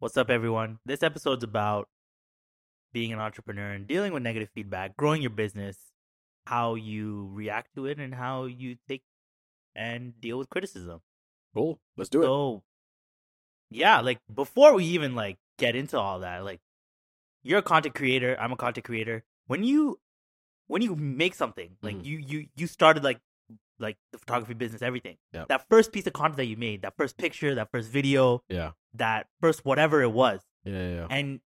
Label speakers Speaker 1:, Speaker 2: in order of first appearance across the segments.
Speaker 1: What's up, everyone? This episode's about being an entrepreneur and dealing with negative feedback, growing your business, how you react to it, and how you take and deal with criticism.
Speaker 2: Cool. Let's do it.
Speaker 1: So, yeah, like before we even like get into all that, like you're a content creator, I'm a content creator. When you when you make something, like
Speaker 2: Mhm.
Speaker 1: you you you started like like the photography business, everything.
Speaker 2: Yep.
Speaker 1: That first piece of content that you made, that first picture, that first video,
Speaker 2: Yeah.
Speaker 1: that first whatever it was,
Speaker 2: Yeah. Yeah. yeah.
Speaker 1: and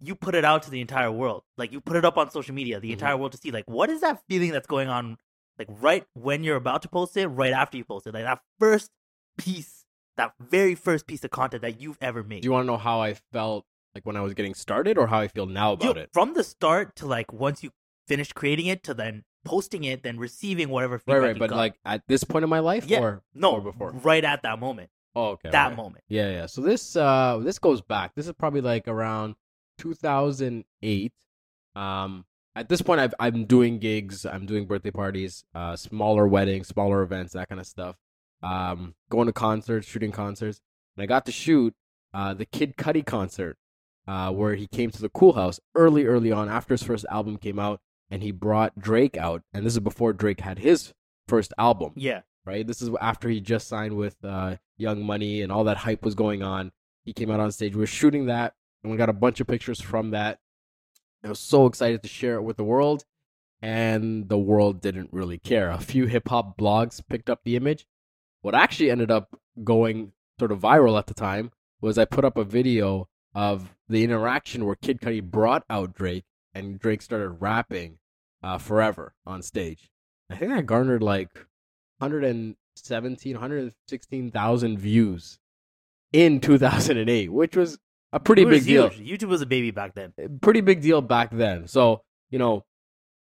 Speaker 1: you put it out to the entire world. Like you put it up on social media, the
Speaker 2: Mhm.
Speaker 1: entire world to see. Like what is that feeling that's going on? Like right when you're about to post it, right after you post it, like that first piece, that very first piece of content that you've ever made.
Speaker 2: Do you want to know how I felt like when I was getting started, or how I feel now about it?
Speaker 1: from the start to like once you finish creating it to then posting it, then receiving whatever feedback.
Speaker 2: Right. Right. But
Speaker 1: got.
Speaker 2: like at this point in my life,
Speaker 1: Yeah.
Speaker 2: or
Speaker 1: no,
Speaker 2: or before.
Speaker 1: right at that moment,
Speaker 2: Oh, okay.
Speaker 1: that
Speaker 2: okay.
Speaker 1: moment.
Speaker 2: Yeah. Yeah. So this uh this goes back. This is probably like around 2008. Um. At this point, I've, I'm doing gigs. I'm doing birthday parties, uh, smaller weddings, smaller events, that kind of stuff. Um, going to concerts, shooting concerts, and I got to shoot uh, the Kid Cudi concert, uh, where he came to the Kool Haus early, early on after his first album came out, and he brought Drake out, and this is before Drake had his first album,
Speaker 1: Yeah,
Speaker 2: right? This is after he just signed with uh, Young Money, and all that hype was going on. He came out on stage. We were shooting that, and we got a bunch of pictures from that. I was so excited to share it with the world, and the world didn't really care. A few hip hop blogs picked up the image. What actually ended up going sort of viral at the time was I put up a video of the interaction where Kid Cudi brought out Drake, and Drake started rapping uh, "Forever" on stage. I think that garnered like 117, 116,000 views in 2008, which was a pretty big deal
Speaker 1: huge. YouTube was a baby back then.
Speaker 2: pretty big deal back then. So, you know,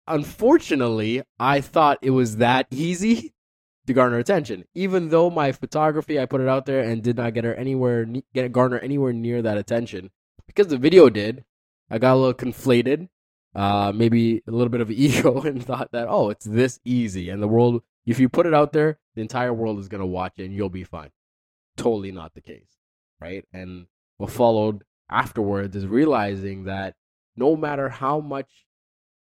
Speaker 2: unfortunately, I thought it was that easy to garner attention. Even though my photography, I put it out there and did not get her anywhere, get garner anywhere near that attention. Because the video did, I got a little conflated, uh, maybe a little bit of ego, and thought that oh, it's this easy, and the world. If you put it out there, the entire world is gonna watch it, and you'll be fine. Totally not the case, right? And what followed afterwards is realizing that no matter how much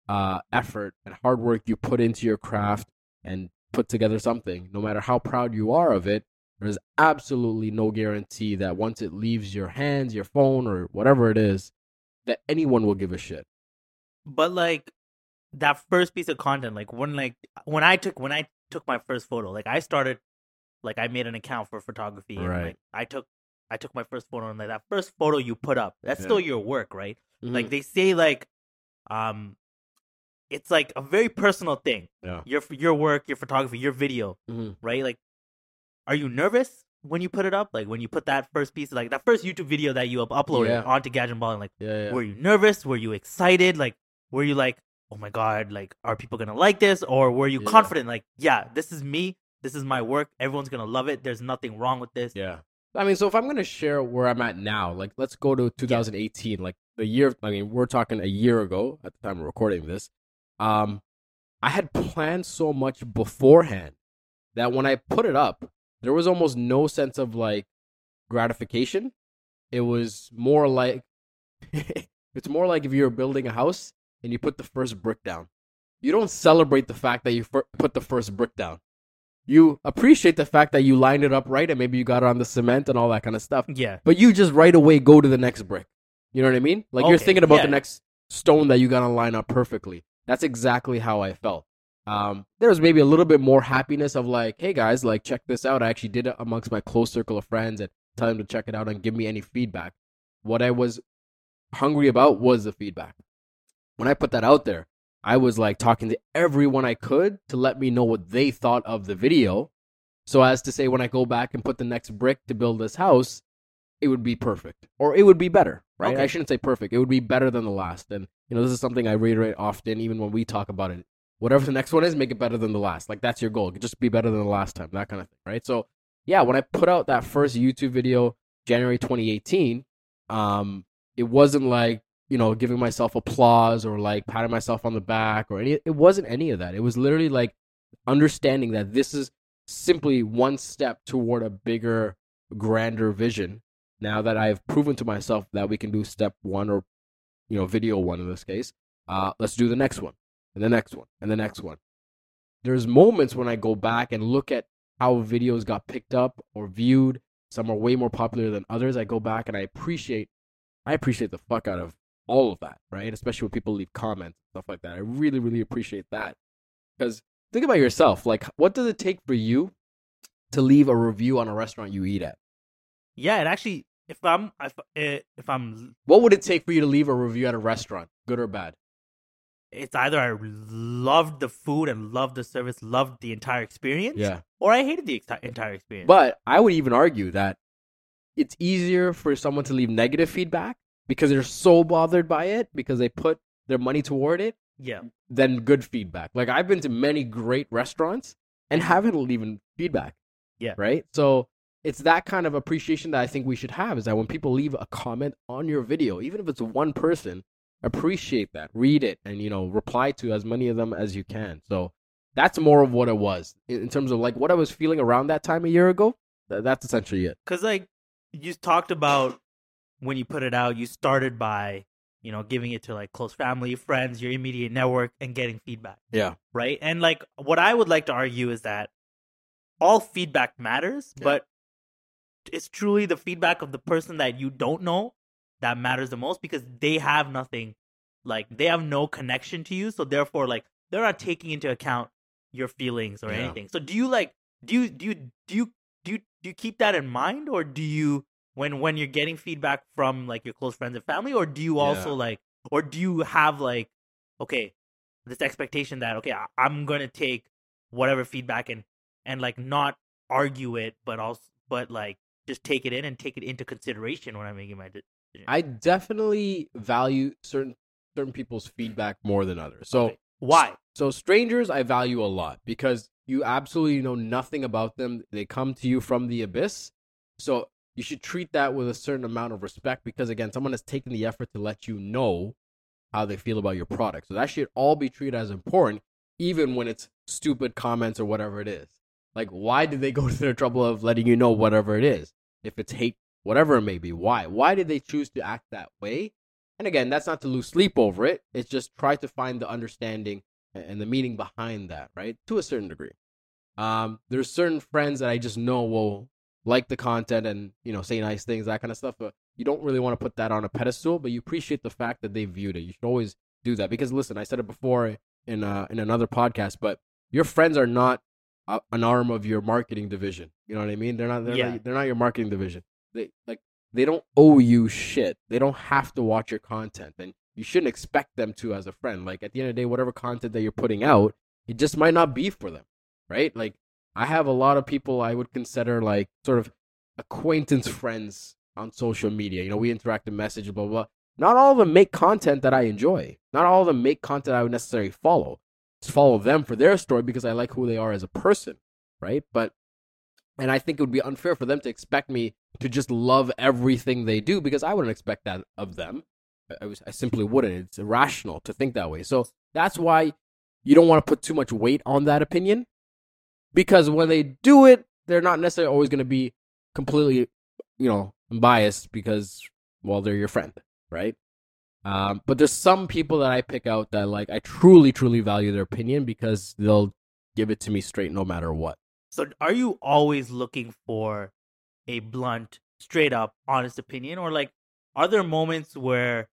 Speaker 2: uh, effort and hard work you put into your craft and put together something, no matter how proud you are of it, there's absolutely no guarantee that once it leaves your hands, your phone, or whatever it is, that anyone will give a shit.
Speaker 1: But like that first piece of content, like when like when I took when I took my first photo, like I started like I made an account for photography and
Speaker 2: Right.
Speaker 1: like I took I took my first photo and like that first photo you put up, that's
Speaker 2: Yeah.
Speaker 1: still your work, right?
Speaker 2: Mm-hmm.
Speaker 1: Like they say like um it's like a very personal thing.
Speaker 2: yeah.
Speaker 1: Your your work, your photography, your video,
Speaker 2: Mhm.
Speaker 1: right? Like are you nervous when you put it up? Like when you put that first piece like that first YouTube video that you up- uploaded
Speaker 2: Yeah.
Speaker 1: onto Gadget Ball and like
Speaker 2: Yeah, yeah.
Speaker 1: were you nervous? Were you excited? Like, were you like, oh my god, like, are people gonna like this? Or were you
Speaker 2: Yeah.
Speaker 1: confident? Like, yeah, this is me. This is my work. Everyone's gonna love it. There's nothing wrong with this.
Speaker 2: Yeah. I mean, so if I'm gonna share where I'm at now, like let's go to 2018, like the year. I mean, we're talking a year ago at the time of recording this. Um, I had planned so much beforehand that when I put it up, there was almost no sense of like gratification. It was more like it's more like if you were building a house and you put the first brick down. You don't celebrate the fact that you fir- put the first brick down you appreciate the fact that you lined it up right and maybe you got it on the cement and all that kind of stuff.
Speaker 1: Yeah.
Speaker 2: But you just right away go to the next brick. You know what I mean? Like you're thinking about
Speaker 1: yeah.
Speaker 2: the next stone that you got to line up perfectly. That's exactly how I felt. Um, there was maybe a little bit more happiness of like, hey guys, like check this out. I actually did it amongst my close circle of friends and tell them to check it out and give me any feedback. What I was hungry about was the feedback. When I put that out there, I was like talking to everyone I could to let me know what they thought of the video. So as to say, when I go back and put the next brick to build this house, it would be perfect or it would be better, right?
Speaker 1: Okay.
Speaker 2: I shouldn't say perfect. It would be better than the last. And, you know, this is something I reiterate often, even when we talk about it. Whatever the next one is, make it better than the last. Like that's your goal. Just be better than the last time, that kind of thing, right? So, yeah, when I put out that first YouTube video, January 2018, um, it wasn't like, you know, giving myself applause or like patting myself on the back or any, it wasn't any of that. It was literally like understanding that this is simply one step toward a bigger, grander vision now that I've proven to myself that we can do step one or, you know, video one in this case, uh, let's do the next one and the next one and the next one. There's moments when I go back and look at how videos got picked up or viewed. Some are way more popular than others. I go back and I appreciate, I appreciate the fuck out of all of that, right? Especially when people leave comments and stuff like that. I really, really appreciate that because think about yourself. Like, what does it take for you to leave a review on a restaurant you eat at?
Speaker 1: Yeah, it actually. If I'm if if I'm,
Speaker 2: What would it take for you to leave a review at a restaurant, good or bad?
Speaker 1: it's either I loved the food and loved the service, loved the entire experience,
Speaker 2: Yeah.
Speaker 1: or I hated the exti- entire experience.
Speaker 2: But I would even argue that it's easier for someone to leave negative feedback because they're so bothered by it because they put their money toward it
Speaker 1: yeah,
Speaker 2: than good feedback. Like I've been to many great restaurants and mm-hmm. haven't even feedback.
Speaker 1: Yeah.
Speaker 2: Right? So it's that kind of appreciation that I think we should have is that when people leave a comment on your video, even if it's one person, appreciate that. Read it and you know, reply to as many of them as you can. So that's more of what it was in terms of like what I was feeling around that time a year ago. th- That's essentially it.
Speaker 1: because like you talked about when you put it out, you started by you know giving it to like close family, friends, your immediate network, and getting feedback.
Speaker 2: Yeah.
Speaker 1: right? And like what I would like to argue is that all feedback matters,
Speaker 2: Yeah.
Speaker 1: but it's truly the feedback of the person that you don't know that matters the most because they have nothing like they have no connection to you, so therefore like they're not taking into account your feelings or
Speaker 2: Yeah.
Speaker 1: anything. So do you like do you do you do you do you, do you keep that in mind or do you when when you're getting feedback from like your close friends and family or do you also
Speaker 2: Yeah.
Speaker 1: like or do you have like okay this expectation that okay I, i'm gonna take whatever feedback and and like not argue it but also but like just take it in and take it into consideration when i'm making my decision
Speaker 2: I definitely value certain certain people's feedback more than others. So
Speaker 1: Okay. why
Speaker 2: so strangers I value a lot because you absolutely know nothing about them. They come to you from the abyss. So you should treat that with a certain amount of respect because again, someone has taken the effort to let you know how they feel about your product. So that should all be treated as important, even when it's stupid comments or whatever it is. Like, why did they go to the trouble of letting you know whatever it is? If it's hate, whatever it may be, why? Why did they choose to act that way? And again, that's not to lose sleep over it. It's just try to find the understanding and the meaning behind that, right? To a certain degree. Um, there's certain friends that I just know will like the content and you know say nice things, that kind of stuff. But you don't really want to put that on a pedestal, but you appreciate the fact that they viewed it. You should always do that because listen, I said it before in uh, in another podcast, but your friends are not a, an arm of your marketing division. You know what I mean? They're not. They're,
Speaker 1: Yeah.
Speaker 2: not, they're not your marketing division. They like they don't owe you shit. They don't have to watch your content, and you shouldn't expect them to as a friend. Like at the end of the day, whatever content that you're putting out, it just might not be for them, right? Like I have a lot of people I would consider like sort of acquaintance friends on social media. You know, we interact in message, blah, blah. Not all of them make content that I enjoy. Not all of them make content I would necessarily follow. Just follow them for their story because I like who they are as a person, right? But, and I think it would be unfair for them to expect me to just love everything they do because I wouldn't expect that of them. I- I simply wouldn't. It's irrational to think that way. So that's why you don't want to put too much weight on that opinion because when they do it, they're not necessarily always going to be completely, you know, biased because, well, they're your friend, right? Um, but there's some people that I pick out that like I truly, truly value their opinion because they'll give it to me straight no matter what.
Speaker 1: so are you always looking for a blunt straight up honest opinion or like are there moments where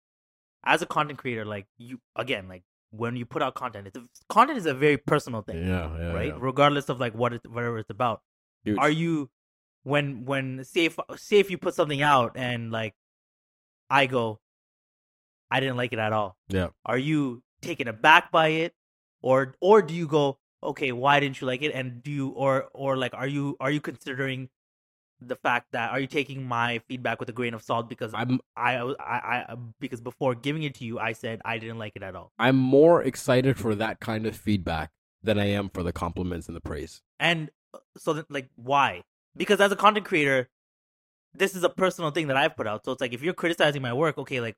Speaker 1: as a content creator like you again like when you put out content it's a, content is a very personal thing
Speaker 2: Yeah, yeah,
Speaker 1: right? Regardless of like what it, whatever it's about.
Speaker 2: Huge.
Speaker 1: Are you when when say if say if you put something out and like I go, I didn't like it at all.
Speaker 2: Yeah.
Speaker 1: Are you taken aback by it, or or do you go, okay, why didn't you like it? And do you or or like are you are you considering the fact that are you taking my feedback with a grain of salt because
Speaker 2: I'm
Speaker 1: I I, I because before giving it to you I said I didn't like it at all.
Speaker 2: I'm more excited for that kind of feedback than I am for the compliments and the praise.
Speaker 1: And uh, so, then, like, why? Because as a content creator, this is a personal thing that I've put out. So it's like if you're criticizing my work, okay, like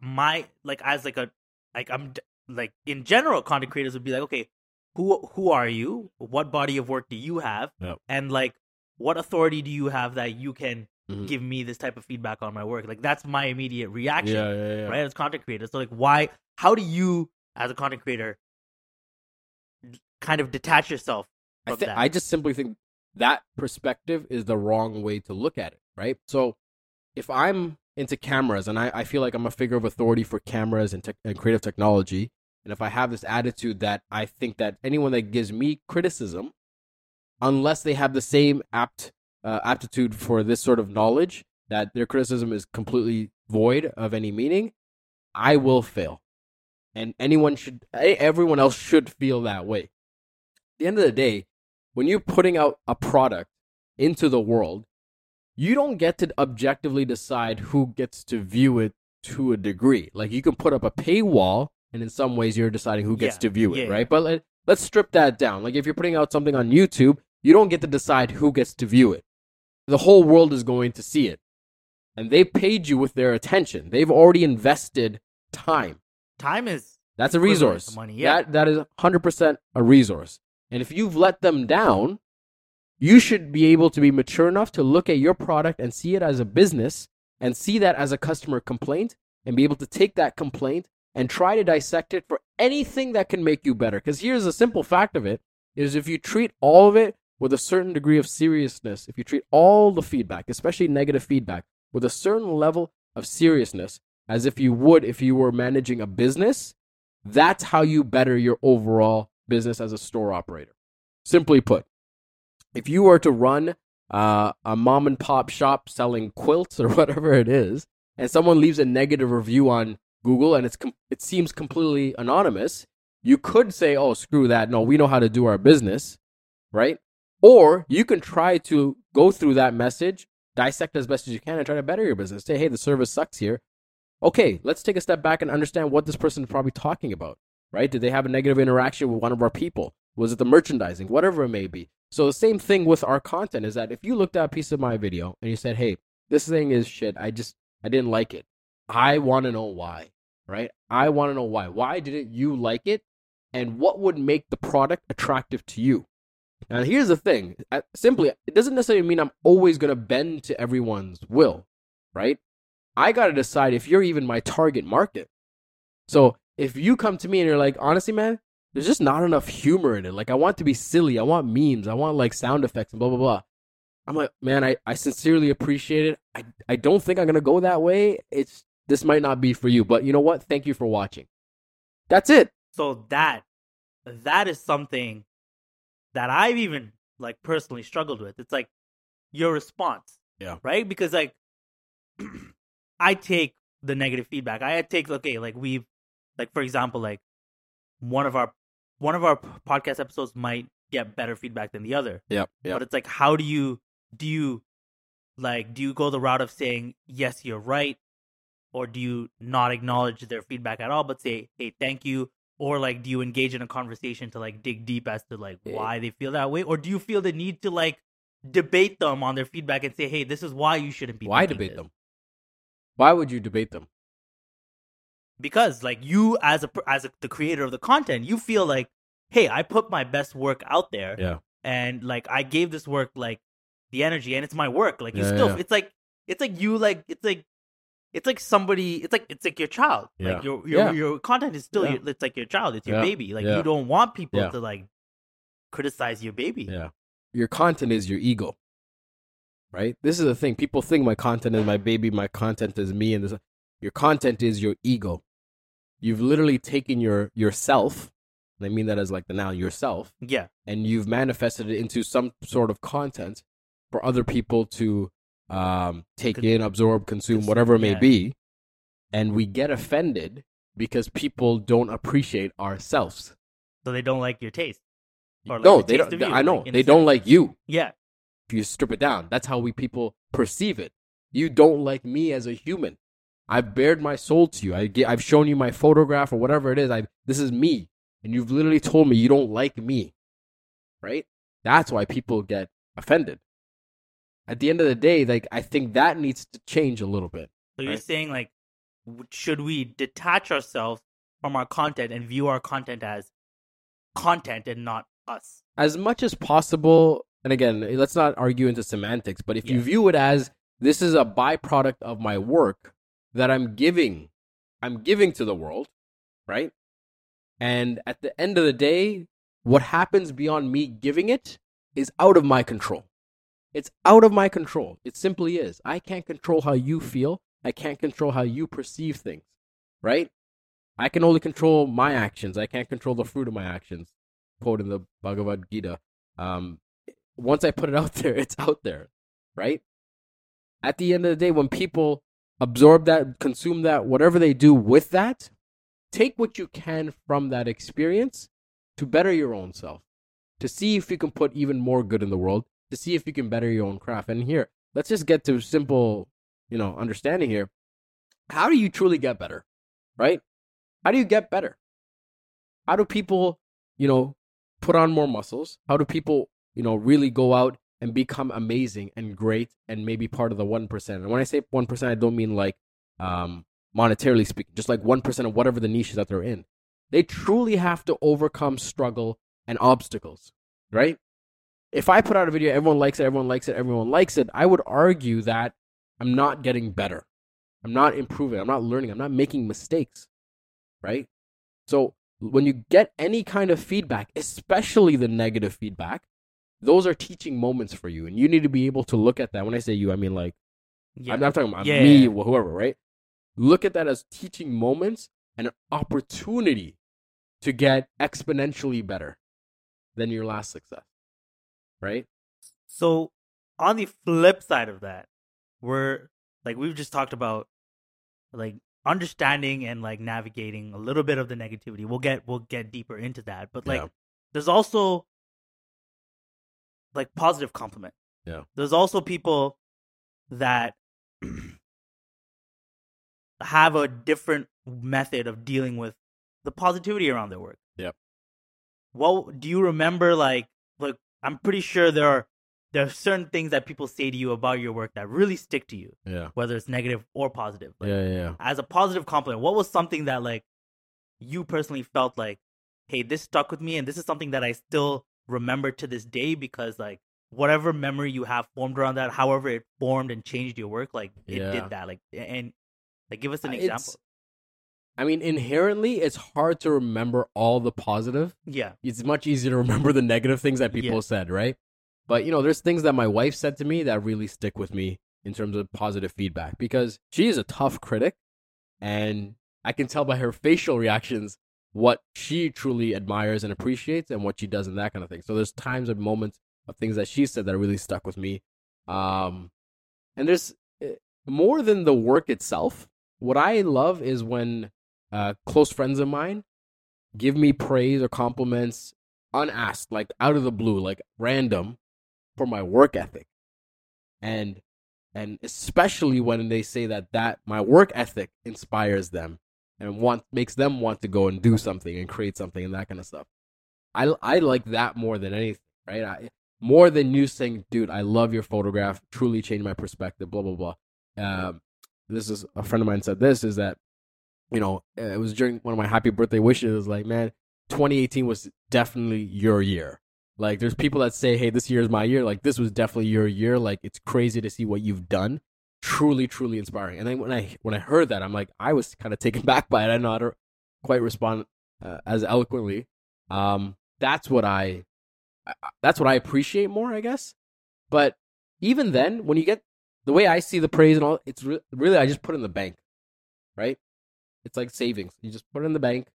Speaker 1: my like as like a like I'm like in general, content creators would be like, okay, who who are you? What body of work do you have?
Speaker 2: Yep.
Speaker 1: And like, what authority do you have that you can
Speaker 2: Mhm.
Speaker 1: give me this type of feedback on my work? Like that's my immediate reaction,
Speaker 2: Yeah, yeah, yeah.
Speaker 1: right? As content creator, so like, why? How do you, as a content creator, kind of detach yourself
Speaker 2: I,
Speaker 1: that?
Speaker 2: I just simply think that perspective is the wrong way to look at it, right? So if I'm into cameras and I, I feel like I'm a figure of authority for cameras and, tech and creative technology, and if I have this attitude that I think that anyone that gives me criticism, unless they have the same apt uh, aptitude for this sort of knowledge, that their criticism is completely void of any meaning, I will fail. And anyone should, everyone else should feel that way. At the end of the day, when you're putting out a product into the world, you don't get to objectively decide who gets to view it to a degree. Like you can put up a paywall, and in some ways, you're deciding who gets
Speaker 1: Yeah,
Speaker 2: to view it,
Speaker 1: yeah,
Speaker 2: right? But let's strip that down. Like if you're putting out something on YouTube, you don't get to decide who gets to view it. The whole world is going to see it. And they paid you with their attention. They've already invested time.
Speaker 1: Time is
Speaker 2: That's a resource.
Speaker 1: money, yeah.
Speaker 2: That that is 100% a resource. And if you've let them down, you should be able to be mature enough to look at your product and see it as a business and see that as a customer complaint and be able to take that complaint and try to dissect it for anything that can make you better. Cuz here's a simple fact of it is if you treat all of it with a certain degree of seriousness, if you treat all the feedback, especially negative feedback, with a certain level of seriousness as if you would if you were managing a business, that's how you better your overall business as a store operator. Simply put, if you were to run uh, a mom and pop shop selling quilts or whatever it is, and someone leaves a negative review on Google and it's com- it seems completely anonymous, you could say, "Oh, screw that! No, we know how to do our business," right? Or you can try to go through that message, dissect as best as you can, and try to better your business. Say, "Hey, the service sucks here." Okay, let's take a step back and understand what this person is probably talking about right? Did they have a negative interaction with one of our people? Was it the merchandising? Whatever it may be. So the same thing with our content is that if you looked at a piece of my video and you said, "Hey, this thing is shit. I just I didn't like it." I want to know why, right? I want to know why. Why didn't you like it? And what would make the product attractive to you? And here's the thing. Simply, it doesn't necessarily mean I'm always going to bend to everyone's will, right? I got to decide if you're even my target market. So if you come to me and you're like, honestly, man, there's just not enough humor in it. Like, I want to be silly. I want memes. I want like sound effects and blah, blah, blah. I'm like, man, I, I sincerely appreciate it. I, I don't think I'm going to go that way. It's, this might not be for you, but you know what? Thank you for watching. That's it.
Speaker 1: So that that is something that I've even like personally struggled with. It's like your response.
Speaker 2: Yeah.
Speaker 1: Right? Because like I take the negative feedback. I take okay, like we've like for example, like one of our one of our podcast episodes might get better feedback than the other. Yeah.
Speaker 2: Yep.
Speaker 1: But it's like how do you do you like do you go the route of saying yes, you're right or do you not acknowledge their feedback at all but say hey thank you or like do you engage in a conversation to like dig deep as to like
Speaker 2: Eh.
Speaker 1: why they feel that way or do you feel the need to like debate them on their feedback and say hey this is why you shouldn't be
Speaker 2: Why debate
Speaker 1: this."
Speaker 2: them? Why would you debate them?
Speaker 1: because like you as a as a, the creator of the content you feel like hey i put my best work out there
Speaker 2: Yeah.
Speaker 1: and like i gave this work like the energy and it's my work like you
Speaker 2: Yeah,
Speaker 1: still
Speaker 2: yeah.
Speaker 1: it's like it's like you like it's like it's like somebody it's like it's like your child
Speaker 2: Yeah.
Speaker 1: like your your
Speaker 2: Yeah.
Speaker 1: your content is still
Speaker 2: Yeah.
Speaker 1: your, it's like your child it's your baby like you don't want people to like criticize your baby
Speaker 2: Yeah. Your content is your ego. Right? This is the thing. People think my content is my baby, my content is me, and this your content is your ego. You've literally taken your yourself, and I mean that as like the noun yourself,
Speaker 1: yeah
Speaker 2: and you've manifested it into some sort of content for other people to um, take
Speaker 1: Con-
Speaker 2: in, absorb, consume,
Speaker 1: consume,
Speaker 2: whatever it may
Speaker 1: yeah.
Speaker 2: be. And we get offended because people don't appreciate ourselves.
Speaker 1: so they don't like your taste or like
Speaker 2: no,
Speaker 1: the
Speaker 2: they don't.
Speaker 1: you,
Speaker 2: I know
Speaker 1: like,
Speaker 2: they don't
Speaker 1: sense.
Speaker 2: like you.
Speaker 1: yeah
Speaker 2: if you strip it down. That's how we people perceive it. You don't like me as a human. I've bared my soul to you. I get, I've shown you my photograph or whatever it is. I this is me, and you've literally told me you don't like me. Right? That's why people get offended. At the end of the day, like I think that needs to change a little bit.
Speaker 1: So you're saying like, should we detach ourselves from our content and view our content as content and not us?
Speaker 2: As much as possible, and again, let's not argue into semantics, but if you view it as this is a byproduct of my work that I'm giving. I'm giving to the world, right? And at the end of the day, what happens beyond me giving it is out of my control. It's out of my control. It simply is. I can't control how you feel. I can't control how you perceive things, right? I can only control my actions. I can't control the fruit of my actions. Quote in the Bhagavad Gita. Um, once I put it out there, it's out there, right? At the end of the day, when people absorb that, consume that, whatever they do with that, take what you can from that experience to better your own self, to see if you can put even more good in the world, to see if you can better your own craft. And here, let's just get to simple, you know, understanding here. How do you truly get better? Right? How do you get better? How do people, you know, put on more muscles? How do people, you know, really go out and become amazing and great and maybe part of the 1%? And when I say 1%, I don't mean like um monetarily speaking, just like 1% of whatever the niches that they're in. They truly have to overcome struggle and obstacles, right? If I put out a video, everyone likes it, everyone likes it, everyone likes it, I would argue that I'm not getting better. I'm not improving. I'm not learning. I'm not making mistakes, right? So when you get any kind of feedback, especially the negative feedback, those are teaching moments for you. And you need to be able to look at that. When I say you, I mean like,
Speaker 1: Yeah.
Speaker 2: I'm not talking about
Speaker 1: Yeah.
Speaker 2: me, or whoever, right? Look at that as teaching moments and an opportunity to get exponentially better than your last success, right?
Speaker 1: So on the flip side of that, we're like we've just talked about like understanding and like navigating a little bit of the negativity. We'll get we'll get deeper into that. But like
Speaker 2: Yeah.
Speaker 1: there's also like positive compliment.
Speaker 2: Yeah.
Speaker 1: There's also people that have a different method of dealing with the positivity around their work.
Speaker 2: Yeah.
Speaker 1: What do you remember like like I'm pretty sure there are there are certain things that people say to you about your work that really stick to you,
Speaker 2: Yeah.
Speaker 1: whether it's negative or positive. Like,
Speaker 2: Yeah, yeah, yeah.
Speaker 1: As a positive compliment, what was something that like you personally felt like, hey, this stuck with me and this is something that I still remember to this day because like whatever memory you have formed around that, however it formed and changed your work, like it
Speaker 2: Yeah.
Speaker 1: did that. Like and like give us an example.
Speaker 2: it's- I mean, inherently, it's hard to remember all the positive.
Speaker 1: Yeah.
Speaker 2: It's much easier to remember the negative things that people
Speaker 1: Yeah.
Speaker 2: said, right? But you know, there's things that my wife said to me that really stick with me in terms of positive feedback because she is a tough critic, and I can tell by her facial reactions what she truly admires and appreciates and what she does and that kind of thing. So there's times and moments of things that she said that really stuck with me. Um, and there's eh, more than the work itself. What I love is when uh, close friends of mine give me praise or compliments unasked, like out of the blue, like random, for my work ethic, and and especially when they say that that my work ethic inspires them and want makes them want to go and do something and create something and that kind of stuff. I I like that more than anything, right? I, more than you saying, "Dude, I love your photograph. Truly changed my perspective." Blah blah blah. Um, this is a friend of mine said this is that you know it was during one of my happy birthday wishes. Like, man, 2018 was definitely your year. Like, there's people that say, hey, this year is my year. Like, this was definitely your year. Like, it's crazy to see what you've done. Truly, truly inspiring. And then when I when I heard that, I'm like, I was kind of taken back by it. I to quite respond uh, as eloquently. Um, that's what I, that's what I appreciate more, I guess. But even then, when you get the way I see the praise and all, it's re- really I just put in the bank, right? It's like savings. You just put it in the bank,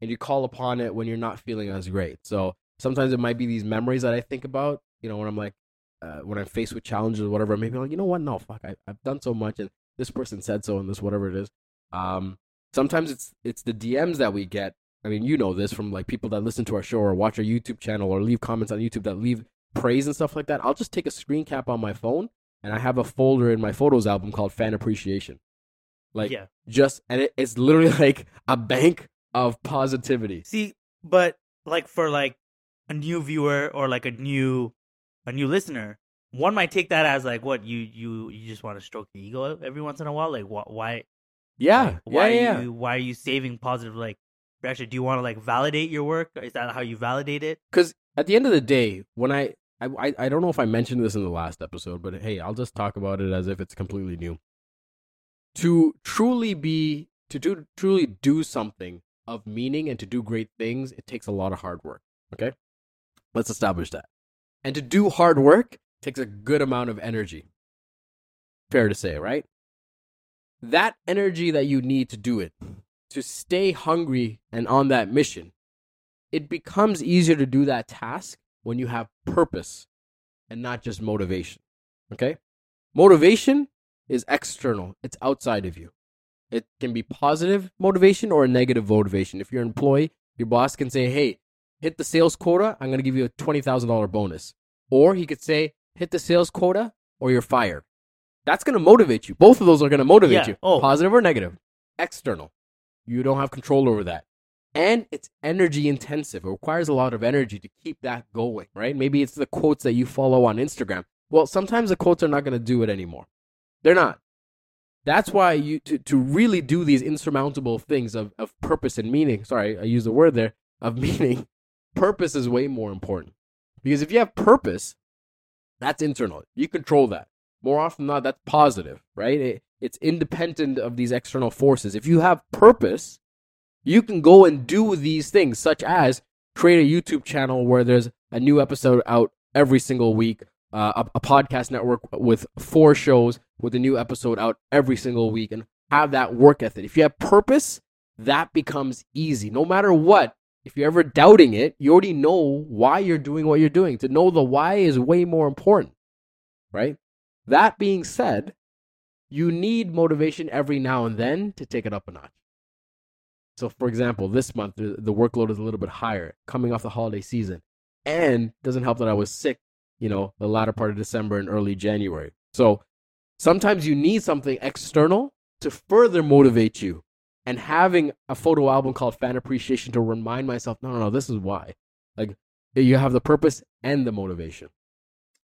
Speaker 2: and you call upon it when you're not feeling as great. So sometimes it might be these memories that I think about, you know, when I'm like, uh, when I'm faced with challenges or whatever, maybe I'm like, you know what? No, fuck, I, I've done so much, and this person said so, and this whatever it is. Um, sometimes it's it's the DMs that we get. I mean, you know this from like people that listen to our show or watch our YouTube channel or leave comments on YouTube that leave praise and stuff like that. I'll just take a screen cap on my phone, and I have a folder in my photos album called Fan Appreciation. Like
Speaker 1: yeah.
Speaker 2: just and it, it's literally like a bank of positivity.
Speaker 1: See, but like for like a new viewer or like a new a new listener, one might take that as like what you you you just want to stroke the ego every once in a while. Like wh- why
Speaker 2: Yeah,
Speaker 1: like, why
Speaker 2: yeah, yeah.
Speaker 1: are you why are you saving positive like reaction? Do you want to like validate your work? Is that how you validate it?
Speaker 2: Because at the end of the day, when I, I I don't know if I mentioned this in the last episode, but hey, I'll just talk about it as if it's completely new. To truly be to do truly do something of meaning and to do great things, it takes a lot of hard work. Okay? Let's establish that. And to do hard work takes a good amount of energy. Fair to say, right? That energy that you need to do it, to stay hungry and on that mission, it becomes easier to do that task when you have purpose and not just motivation. Okay? Motivation is external, it's outside of you. It can be positive motivation or a negative motivation. If you're an employee, your boss can say, hey, hit the sales quota, I'm going to give you a $20,000 bonus. Or he could say, hit the sales quota or you're fired. That's going to motivate you. Both of those are going to motivate
Speaker 1: Yeah.
Speaker 2: you,
Speaker 1: Oh.
Speaker 2: positive or negative. External. You don't have control over that. And it's energy intensive. It requires a lot of energy to keep that going, right? Maybe it's the quotes that you follow on Instagram. Well, sometimes the quotes are not going to do it anymore. They're not. That's why you to, to really do these insurmountable things of, of purpose and meaning. Sorry, I used the word there of meaning. Purpose is way more important. Because if you have purpose, that's internal. You control that. More often than not, that's positive, right? It, it's independent of these external forces. If you have purpose, you can go and do these things, such as create a YouTube channel where there's a new episode out every single week, uh, a, a podcast network with four shows with a new episode out every single week, and have that work ethic. If you have purpose, that becomes easy. No matter what, if you're ever doubting it, you already know why you're doing what you're doing. To know the why is way more important, right? That being said, you need motivation every now and then to take it up a notch. So, for example, this month the workload is a little bit higher, coming off the holiday season, and doesn't help that I was sick, you know, the latter part of December and early January. So, sometimes you need something external to further motivate you. And having a photo album called Fan Appreciation to remind myself, no, no, no, this is why. Like, you have the purpose and the motivation.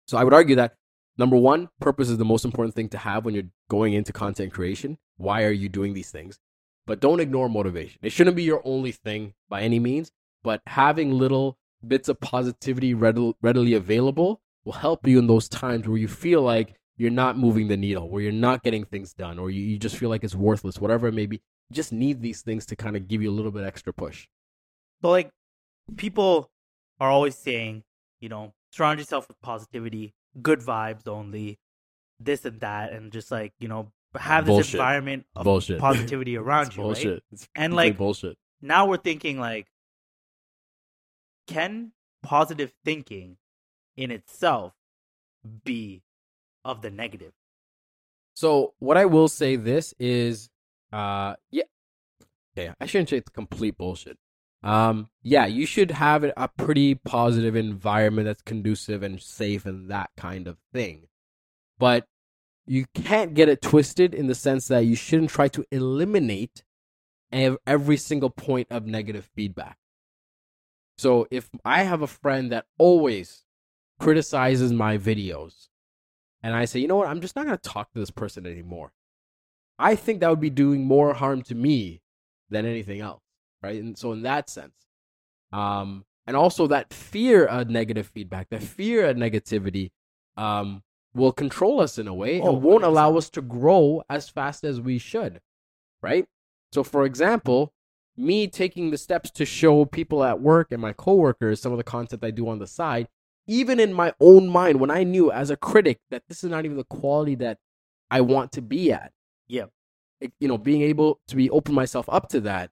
Speaker 2: So, I would argue that number one, purpose is the most important thing to have when you're going into content creation. Why are you doing these things? but don't ignore motivation. It shouldn't be your only thing by any means, but having little bits of positivity readily, available will help you in those times where you feel like you're not moving the needle, where you're not getting things done, or you, you just feel like it's worthless, whatever it may be. You just need these things to kind of give you a little bit extra push.
Speaker 1: So like people are always saying, you know, surround yourself with positivity, good vibes only, this and that, and just like, you know, have this
Speaker 2: Bullshit.
Speaker 1: environment of
Speaker 2: Bullshit.
Speaker 1: positivity around
Speaker 2: It's
Speaker 1: you.
Speaker 2: bullshit.
Speaker 1: Right?
Speaker 2: It's
Speaker 1: And, like,
Speaker 2: bullshit.
Speaker 1: Now we're thinking like can positive thinking in itself be of the negative?
Speaker 2: So what I will say this is, uh, yeah, okay, I shouldn't say it's complete bullshit. Um, yeah, you should have a pretty positive environment that's conducive and safe and that kind of thing. But you can't get it twisted in the sense that you shouldn't try to eliminate ev- every single point of negative feedback. So if I have a friend that always criticizes my videos, and I say, you know what, I'm just not going to talk to this person anymore. I think that would be doing more harm to me than anything else, right? And so, in that sense, um, and also that fear of negative feedback, that fear of negativity, um, will control us in a way
Speaker 1: Oh,
Speaker 2: and won't allow us to grow as fast as we should, right? So, for example, me taking the steps to show people at work and my coworkers some of the content I do on the side, even in my own mind, when I knew as a critic that this is not even the quality that I want to be at.
Speaker 1: Yeah.
Speaker 2: It- you know, being able to be open myself up to that,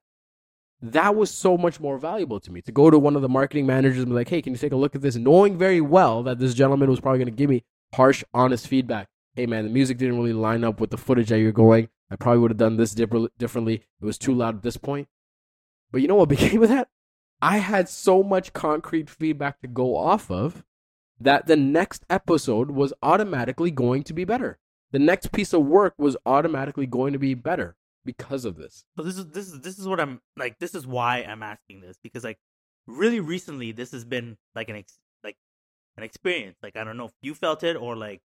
Speaker 2: that was so much more valuable to me. To go to one of the marketing managers and be like, hey, can you take a look at this? Knowing very well that this gentleman was probably going to give me harsh, honest feedback. Hey, man, the music didn't really line up with the footage that you're going. I probably would have done this differ- differently. It was too loud at this point. But you know what became of that? I had so much concrete feedback to go off of that the next episode was automatically going to be better. The next piece of work was automatically going to be better because of this.
Speaker 1: So this is this is this is what I'm like. This is why I'm asking this because like really recently this has been like an ex- like an experience. Like I don't know if you felt it or like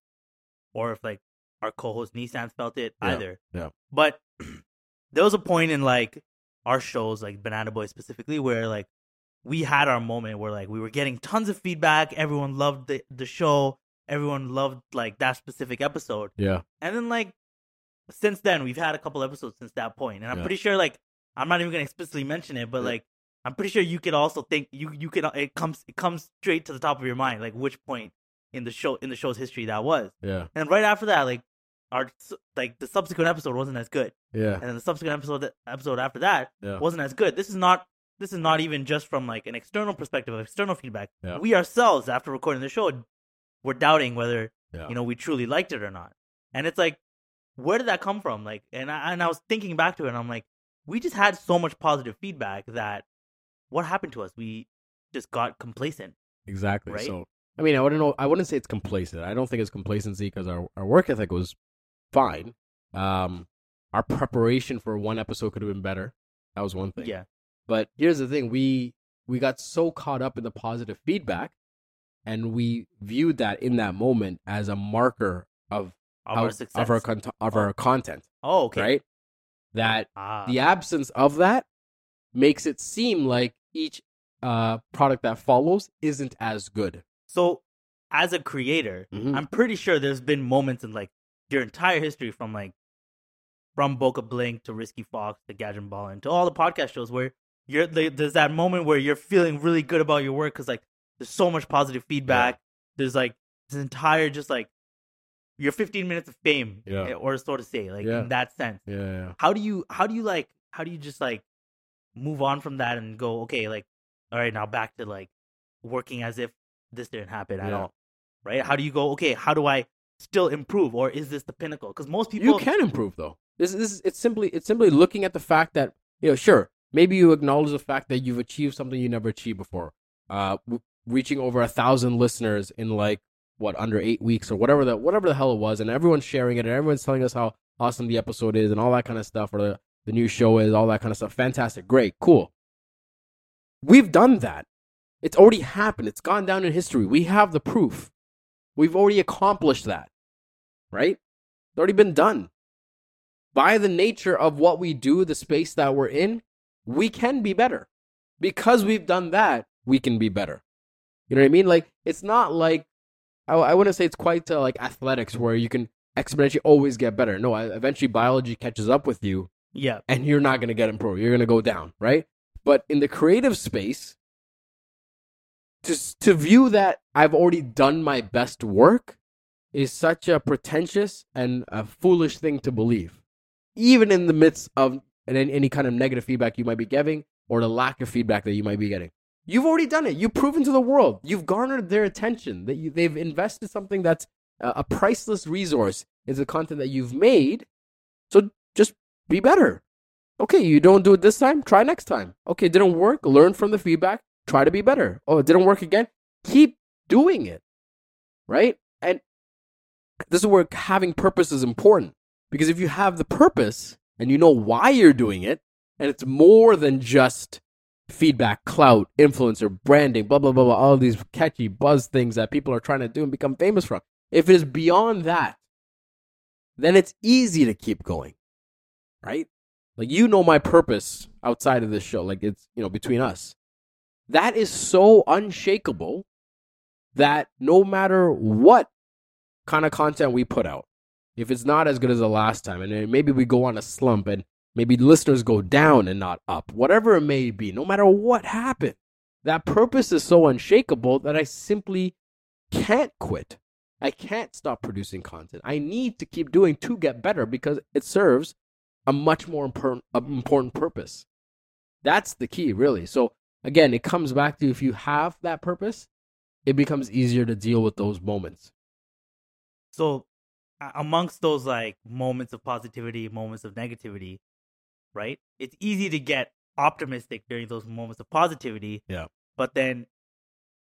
Speaker 1: or if like our co-host Nissan felt it
Speaker 2: Yeah,
Speaker 1: either.
Speaker 2: yeah.
Speaker 1: But there was a point in like our shows, like Banana Boy specifically, where like we had our moment where like we were getting tons of feedback. Everyone loved the the show. Everyone loved like that specific episode.
Speaker 2: Yeah.
Speaker 1: And then like since then we've had a couple episodes since that point. And I'm
Speaker 2: Yeah.
Speaker 1: pretty sure like I'm not even gonna explicitly mention it, but
Speaker 2: Yeah.
Speaker 1: like I'm pretty sure you could also think you you could it comes it comes straight to the top of your mind like which point in the show in the show's history that was.
Speaker 2: Yeah.
Speaker 1: And right after that, like our like the subsequent episode wasn't as good,
Speaker 2: Yeah.
Speaker 1: and then the subsequent episode episode after that
Speaker 2: Yeah.
Speaker 1: wasn't as good. This is not this is not even just from like an external perspective of external feedback.
Speaker 2: Yeah.
Speaker 1: We ourselves, after recording the show, were doubting whether
Speaker 2: Yeah.
Speaker 1: you know we truly liked it or not. And it's like, where did that come from? Like, and I and I was thinking back to it, and I'm like, we just had so much positive feedback that what happened to us? We just got complacent.
Speaker 2: Exactly.
Speaker 1: Right?
Speaker 2: So, I mean, I wouldn't know. I wouldn't say it's complacent. I don't think it's complacency because our, our work ethic was fine. Um, our preparation for one episode could have been better. That was one thing.
Speaker 1: Yeah,
Speaker 2: But here's the thing: we we got so caught up in the positive feedback, and we viewed that in that moment as a marker of
Speaker 1: of
Speaker 2: how-
Speaker 1: our success.
Speaker 2: of our con- of
Speaker 1: Oh.
Speaker 2: our content,
Speaker 1: oh, okay.
Speaker 2: right? That
Speaker 1: Ah,
Speaker 2: the absence of that makes it seem like each uh product that follows isn't as good.
Speaker 1: So, as a creator,
Speaker 2: Mhm.
Speaker 1: I'm pretty sure there's been moments in like your entire history from like from Boca Blink to Risky Fox to Gadget Ball and to all the podcast shows where you're the- there's that moment where you're feeling really good about your work because like there's so much positive feedback. There's like this entire just like your 15 minutes of fame,
Speaker 2: Yeah.
Speaker 1: eh, or so to say, like
Speaker 2: Yeah.
Speaker 1: in that sense.
Speaker 2: Yeah, yeah.
Speaker 1: How do you how do you like how do you just like move on from that and go okay like all right now back to like working as if this didn't happen at all right how do you go okay how do i still improve or is this the pinnacle because most people
Speaker 2: you can improve though. This this is it's simply it's simply looking at the fact that you know sure maybe you acknowledge the fact that you've achieved something you never achieved before. Uh, reaching over a thousand listeners in like what under eight weeks or whatever the whatever the hell it was, and everyone's sharing it and everyone's telling us how awesome the episode is and all that kind of stuff or the the new show is all that kind of stuff. Fantastic, great, cool. We've done that. It's already happened. It's gone down in history. We have the proof. We've already accomplished that. Right? It's already been done. By the nature of what we do, the space that we're in, we can be better. Because we've done that, we can be better. You know what I mean? Like, it's not like, I, I wouldn't say it's quite uh, like athletics where you can exponentially always get better. No, eventually biology catches up with you
Speaker 1: yeah
Speaker 2: and you're not going to get improved. You're going to go down, right? But in the creative space, to, to view that I've already done my best work is such a pretentious and a foolish thing to believe. Even in the midst of any, any kind of negative feedback you might be getting or the lack of feedback that you might be getting. You've already done it. You've proven to the world. You've garnered their attention. That you, they've invested something that's a, priceless resource into the content that you've made. So just be better. Okay, you don't do it this time, try next time. Okay, didn't work, learn from the feedback, try to be better. Oh, it didn't work again, keep doing it. Right? And this is where having purpose is important. Because if you have the purpose and you know why you're doing it, and it's more than just feedback, clout, influencer, branding, blah, blah, blah, blah, all these catchy buzz things that people are trying to do and become famous from. If it is beyond that, then it's easy to keep going, right? Like, you know, my purpose outside of this show, like, it's, you know, between us. That is so unshakable that no matter what kind of content we put out, if it's not as good as the last time, and uh, maybe we go on a slump and maybe listeners go down and not up, whatever it may be, no matter what happened, that purpose is so unshakable that I simply can't quit. I can't stop producing content. I need to keep doing to get better because it serves a much more important, um, important purpose. That's the key, really. So, again, it comes back to if you have that purpose, it becomes easier to deal with those moments.
Speaker 1: so amongst those like moments of positivity moments of negativity right it's easy to get optimistic during those moments of positivity
Speaker 2: Yeah.
Speaker 1: but then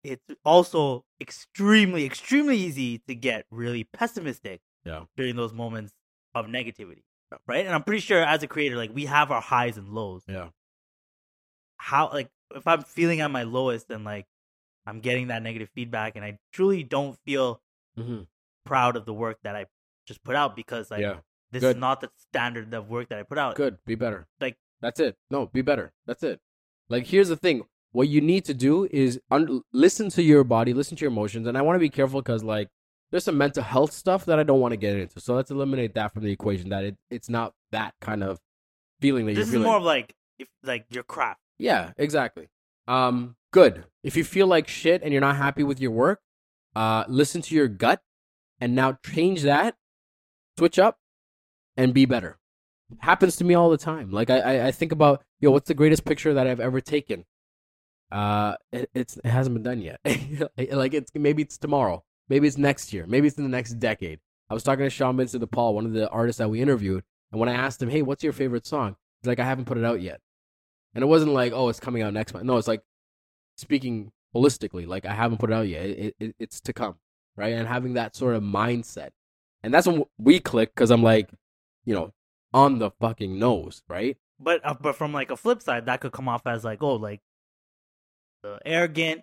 Speaker 1: it's also extremely extremely easy to get really pessimistic
Speaker 2: Yeah.
Speaker 1: during those moments of negativity
Speaker 2: Yeah.
Speaker 1: right and i'm pretty sure as a creator like we have our highs and lows
Speaker 2: Yeah.
Speaker 1: how like if i'm feeling at my lowest and like i'm getting that negative feedback and i truly don't feel
Speaker 2: Mm-hmm.
Speaker 1: proud of the work that i just put out because like
Speaker 2: yeah.
Speaker 1: this
Speaker 2: good.
Speaker 1: is not the standard of work that i put out
Speaker 2: Good. Be better.
Speaker 1: Like-
Speaker 2: that's it. No, be better. That's it. Like here's the thing. what you need to do is un- listen to your body, listen to your emotions, and I want to be careful because like there's some mental health stuff that I don't want to get into. So let's eliminate that from the equation. That it, it's not that kind of feeling that
Speaker 1: This
Speaker 2: you're This
Speaker 1: is
Speaker 2: feeling.
Speaker 1: more of like if like your crap.
Speaker 2: Yeah, exactly. Um, good. If you feel like shit and you're not happy with your work, uh, listen to your gut and now change that, switch up, and be better. Happens to me all the time. Like I, I, think about, yo, what's the greatest picture that I've ever taken? Uh, it, it's it hasn't been done yet. like it's maybe it's tomorrow, maybe it's next year, maybe it's in the next decade. I was talking to Shan Vincent de Paul, one of the artists that we interviewed, and when I asked him, "Hey, what's your favorite song?" He's like, "I haven't put it out yet." And it wasn't like, "Oh, it's coming out next month." No, it's like speaking holistically, like I haven't put it out yet. It, it, it's to come, right? And having that sort of mindset, and that's when we click because I'm like, you know, on the fucking nose, right?
Speaker 1: But uh, but from like a flip side, that could come off as like oh like uh, arrogant.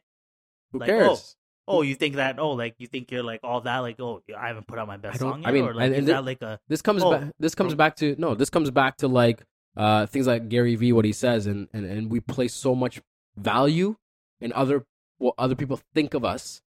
Speaker 2: Who
Speaker 1: Like,
Speaker 2: cares?
Speaker 1: Oh, you think that? Oh, like you think you're like all that? Like oh, I haven't put out my best song
Speaker 2: I mean,
Speaker 1: or like is
Speaker 2: and
Speaker 1: that like a
Speaker 2: This comes
Speaker 1: Oh,
Speaker 2: back. This comes back to no. This comes back to like uh things like Gary Vee, what he says, and and and we place so much value in other what other people think of us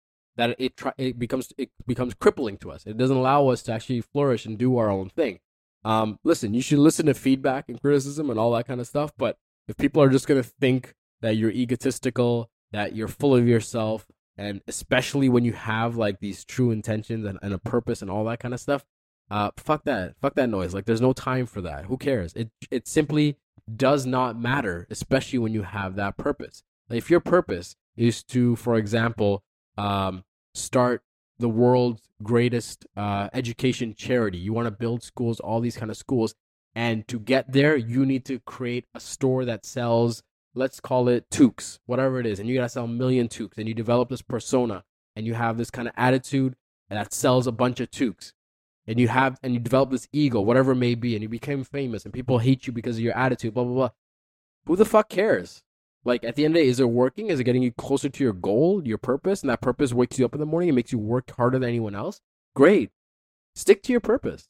Speaker 2: that it it becomes it becomes crippling to us. It doesn't allow us to actually flourish and do our own thing. Um, listen, you should listen to feedback and criticism and all that kind of stuff. But if people are just gonna think that you're egotistical, that you're full of yourself, and especially when you have like these true intentions and, and a purpose and all that kind of stuff, uh, fuck that, fuck that noise. Like, there's no time for that. Who cares? It it simply does not matter, especially when you have that purpose. Like, if your purpose is to, for example, um, start the world's greatest uh, education charity, you want to build schools, all these kind of schools, and to get there, you need to create a store that sells, let's call it toques, whatever it is, and you gotta sell a million toques, and you develop this persona, and you have this kind of attitude that sells a bunch of toques and you have and you develop this ego, whatever it may be, and you became famous, and people hate you because of your attitude, blah blah blah. Who the fuck cares? Like at the end of the day, is it working? Is it getting you closer to your goal, your purpose, and that purpose wakes you up in the morning and makes you work harder than anyone else? Great, stick to your purpose.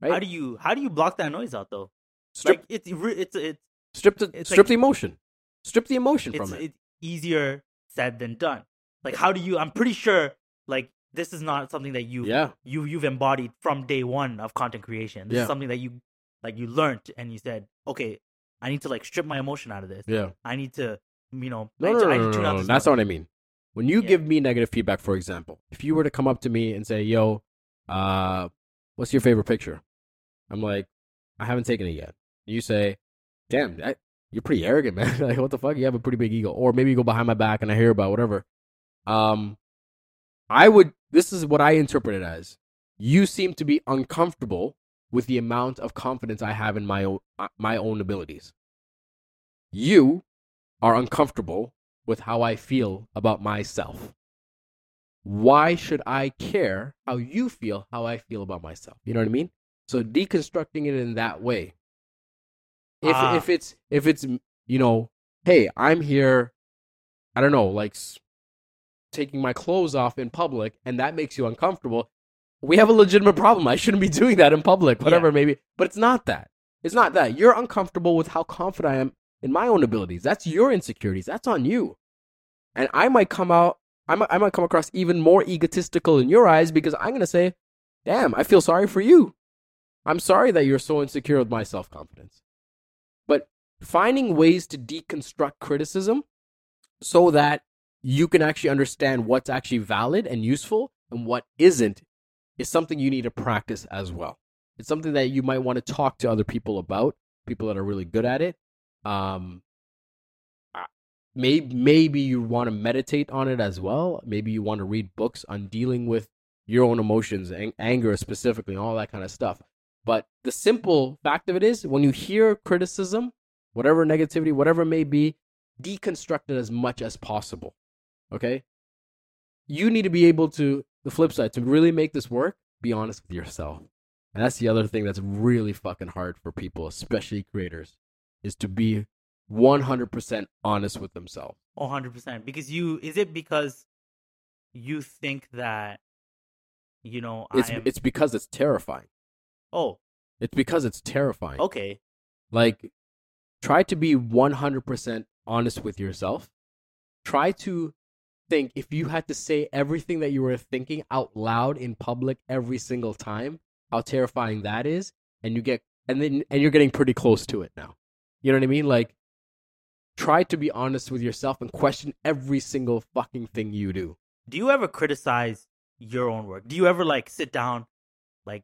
Speaker 2: Right?
Speaker 1: how do you how do you block that noise out though?
Speaker 2: strip
Speaker 1: like it's it's it's
Speaker 2: strip the
Speaker 1: it's
Speaker 2: strip
Speaker 1: like-
Speaker 2: the emotion, strip the emotion from it.
Speaker 1: it's easier said than done. Like how do you? I'm pretty sure like this is not something that you
Speaker 2: yeah,
Speaker 1: you you've embodied from day one of content creation. This
Speaker 2: Yeah.
Speaker 1: is something that you like you learned and you said, okay, I need to like strip my emotion out of this.
Speaker 2: yeah.
Speaker 1: I need to you know
Speaker 2: No,
Speaker 1: I
Speaker 2: no,
Speaker 1: to,
Speaker 2: no, no,
Speaker 1: to tune
Speaker 2: no, That's not what I mean. When you
Speaker 1: Yeah.
Speaker 2: give me negative feedback, for example, if you were to come up to me and say, "Yo, uh, what's your favorite picture?" I'm like, "I haven't taken it yet." You say, "Damn, that, you're pretty arrogant, man. like, what the fuck? You have a pretty big ego." Or maybe you go behind my back and I hear about whatever. Um, I would. This is what I interpret it as. You seem to be uncomfortable with the amount of confidence I have in my own uh, my own abilities. You are uncomfortable with how I feel about myself. Why should I care how you feel, how I feel about myself? You know what I mean? So deconstructing it in that way. If
Speaker 1: Ah.
Speaker 2: if it's if it's you know, hey, I'm here, I don't know, like taking my clothes off in public, and that makes you uncomfortable. We have a legitimate problem. I shouldn't be doing that in public, whatever
Speaker 1: Yeah.
Speaker 2: it may be. But it's not that. It's not that. You're uncomfortable with how confident I am in my own abilities. That's your insecurities. That's on you. And I might come out, I might, I might come across even more egotistical in your eyes because I'm going to say, damn, I feel sorry for you. I'm sorry that you're so insecure with my self confidence. But finding ways to deconstruct criticism so that you can actually understand what's actually valid and useful and what isn't is something you need to practice as well. It's something that you might want to talk to other people about, people that are really good at it. Um, maybe maybe you want to meditate on it as well. Maybe you want to read books on dealing with your own emotions and anger specifically, all that kind of stuff. But the simple fact of it is, when you hear criticism, whatever negativity, whatever it may be, deconstruct it as much as possible. Okay? You need to be able to, the flip side, to really make this work, be honest with yourself. And that's the other thing that's really fucking hard for people, especially creators, is to be 100% honest with themselves.
Speaker 1: Oh, 100%. Because you, is it because you think that, you know,
Speaker 2: It's,
Speaker 1: I am,
Speaker 2: it's because it's terrifying.
Speaker 1: oh,
Speaker 2: It's because it's terrifying.
Speaker 1: okay.
Speaker 2: Like, try to be 100% honest with yourself try to think if you had to say everything that you were thinking out loud in public every single time, how terrifying that is, and you get and then and you're getting pretty close to it now. You know what I mean? Like try to be honest with yourself and question every single fucking thing you do.
Speaker 1: Do you ever criticize your own work? Do you ever like sit down, like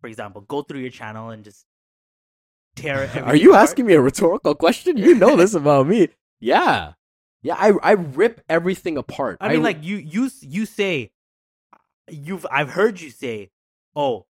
Speaker 1: for example, go through your channel and just tear it?
Speaker 2: Are you asking me a rhetorical question? You know this about me. Yeah. Yeah, I I rip everything apart.
Speaker 1: I mean, like you you you say, you've I've heard you say, oh,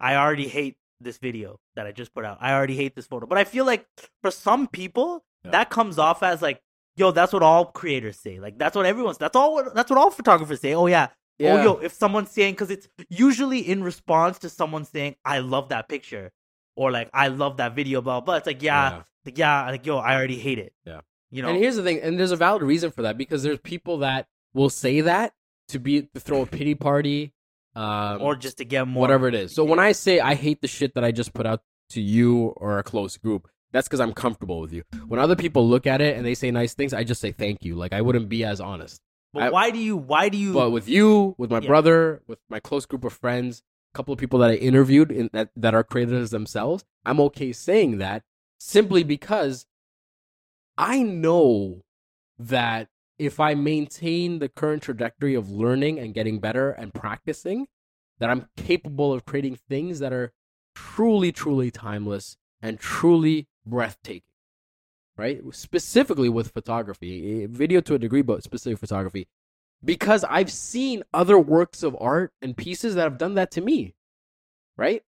Speaker 1: I already hate this video that I just put out. I already hate this photo. But I feel like for some people, yeah. that comes off as like, yo, that's what all creators say. Like that's what everyone's. That's all. That's what all photographers say. Oh yeah. Oh, yeah. Oh yo, if someone's saying because it's usually in response to someone saying, I love that picture, or like I love that video, blah blah. It's like yeah, yeah. like yeah, like yo, I already hate it.
Speaker 2: Yeah. You know. And here's the thing, and there's a valid reason for that because there's people that will say that to be to throw a pity party um,
Speaker 1: or just to get more
Speaker 2: whatever it is. So when I say I hate the shit that I just put out to you or a close group, that's because I'm comfortable with you. When other people look at it and they say nice things, I just say thank you. Like I wouldn't be as honest.
Speaker 1: But
Speaker 2: I,
Speaker 1: why do you? Why do you?
Speaker 2: But with you, with my yeah. brother, with my close group of friends, a couple of people that I interviewed in, that that are creators themselves, I'm okay saying that simply because I know that if I maintain the current trajectory of learning and getting better and practicing, that I'm capable of creating things that are truly, truly timeless and truly breathtaking. Right? Specifically with photography, eh, video to a degree, but specific photography. Because I've seen other works of art and pieces that have done that to me. Right?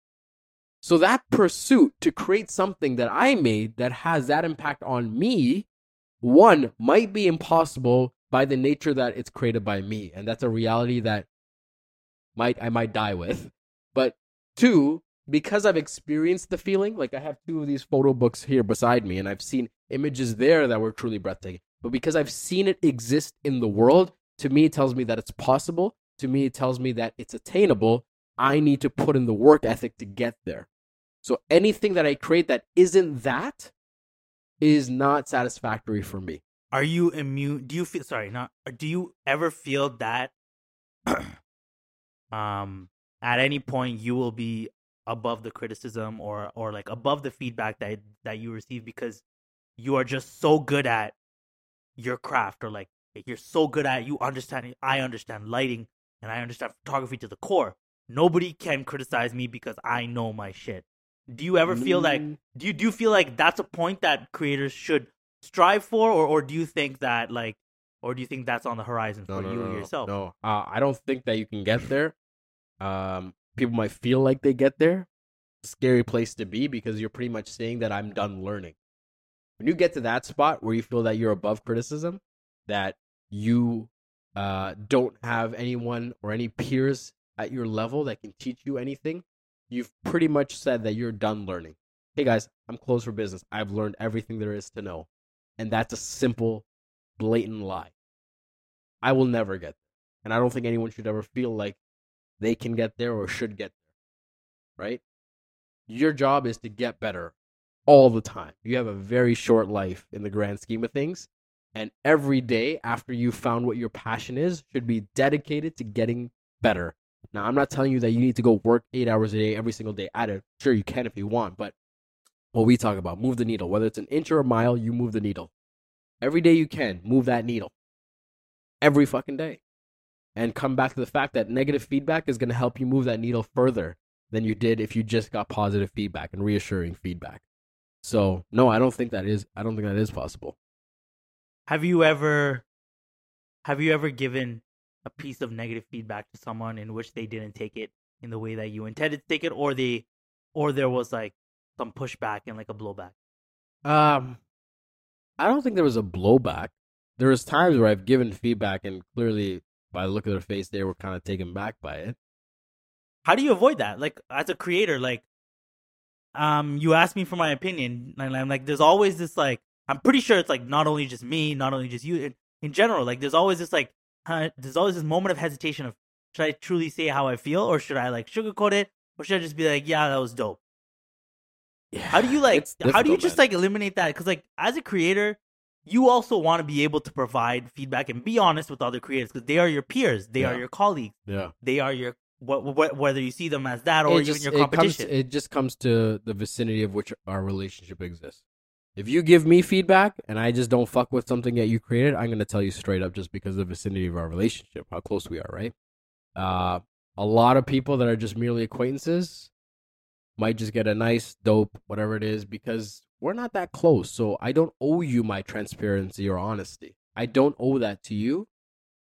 Speaker 2: So that pursuit to create something that I made that has that impact on me one might be impossible by the nature that it's created by me and that's a reality that might i might die with. But two because i've experienced the feeling like i have two of these photo books here beside me and i've seen images there that were truly breathtaking. But because i've seen it exist in the world to me it tells me that it's possible. To me it tells me that it's attainable i need to put in the work ethic to get there so anything that i create that isn't that is not satisfactory for me.
Speaker 1: Are you immune? Do you feel sorry? Not. Do you ever feel that, um, at any point you will be above the criticism or or like above the feedback that that you receive because you are just so good at your craft or like you're so good at you understanding I understand lighting and I understand photography to the core. Nobody can criticize me because I know my shit. Do you ever feel like mm. do you do you feel like that's a point that creators should strive for, or or do you think that like, or do you think that's on the horizon for no, you
Speaker 2: no,
Speaker 1: yourself?
Speaker 2: No, uh, I don't think that you can get there. Um, people might feel like they get there. Scary place to be because you're pretty much saying that I'm done learning. When you get to that spot where you feel that you're above criticism, that you uh, don't have anyone or any peers at your level that can teach you anything, you've pretty much said that you're done learning. Hey guys, I'm closed for business. I've learned everything there is to know. And that's a simple, blatant lie. I will never get there. And I don't think anyone should ever feel like they can get there or should get there. Right? Your job is to get better all the time. You have a very short life in the grand scheme of things. And every day after you found what your passion is should be dedicated to getting better now, I'm not telling you that you need to go work eight hours a day every single day at it. Sure, you can if you want, but what we talk about, move the needle. Whether it's an inch or a mile, you move the needle. Every day you can, move that needle. Every fucking day. And come back to the fact that negative feedback is going to help you move that needle further than you did if you just got positive feedback and reassuring feedback. So, no, I don't think that is I don't think that is possible.
Speaker 1: Have you ever have you ever given a piece of negative feedback to someone in which they didn't take it in the way that you intended to take it, or they, or there was like some pushback and like a blowback?
Speaker 2: Um, I don't think there was a blowback. There was times where I've given feedback and clearly by the look of their face they were kind of taken back by it.
Speaker 1: How do you avoid that? Like as a creator, like um you asked me for my opinion and I'm like there's always this like I'm pretty sure it's like not only just me, not only just you in, in general, like there's always this like there's always this moment of hesitation of should I truly say how I feel or should I like sugarcoat it or should I just be like, yeah, that was dope. Yeah, how do you like? How do you just man. like eliminate that? Because like as a creator, you also want to be able to provide feedback and be honest with other creators because they are your peers, they
Speaker 2: Yeah.
Speaker 1: are your colleagues,
Speaker 2: Yeah.
Speaker 1: they are your what, what whether you see them as that or
Speaker 2: it
Speaker 1: even
Speaker 2: just,
Speaker 1: your
Speaker 2: it comes,
Speaker 1: competition.
Speaker 2: it just comes to the vicinity of which our relationship exists. If you give me feedback and I just don't fuck with something that you created, I'm gonna tell you straight up just because of the vicinity of our relationship, how close we are, right? Uh, a lot of people that are just merely acquaintances might just get a nice dope, whatever it is, because we're not that close. So I don't owe you my transparency or honesty. I don't owe that to you.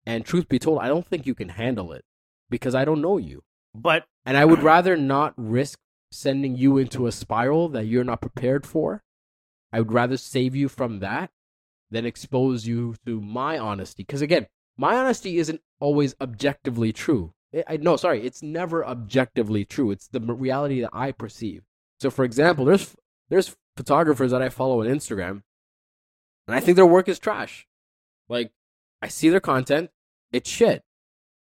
Speaker 2: And truth be told, I don't think you can handle it because I don't know you.
Speaker 1: but
Speaker 2: And I would rather not risk sending you into a spiral that you're not prepared for. I would rather save you from that than expose you to my honesty. Because again, my honesty isn't always objectively true. I, I no, sorry, it's never objectively true. It's the reality that I perceive. So, for example, there's there's photographers that I follow on Instagram, and I think their work is trash. Like, I see their content, it's shit.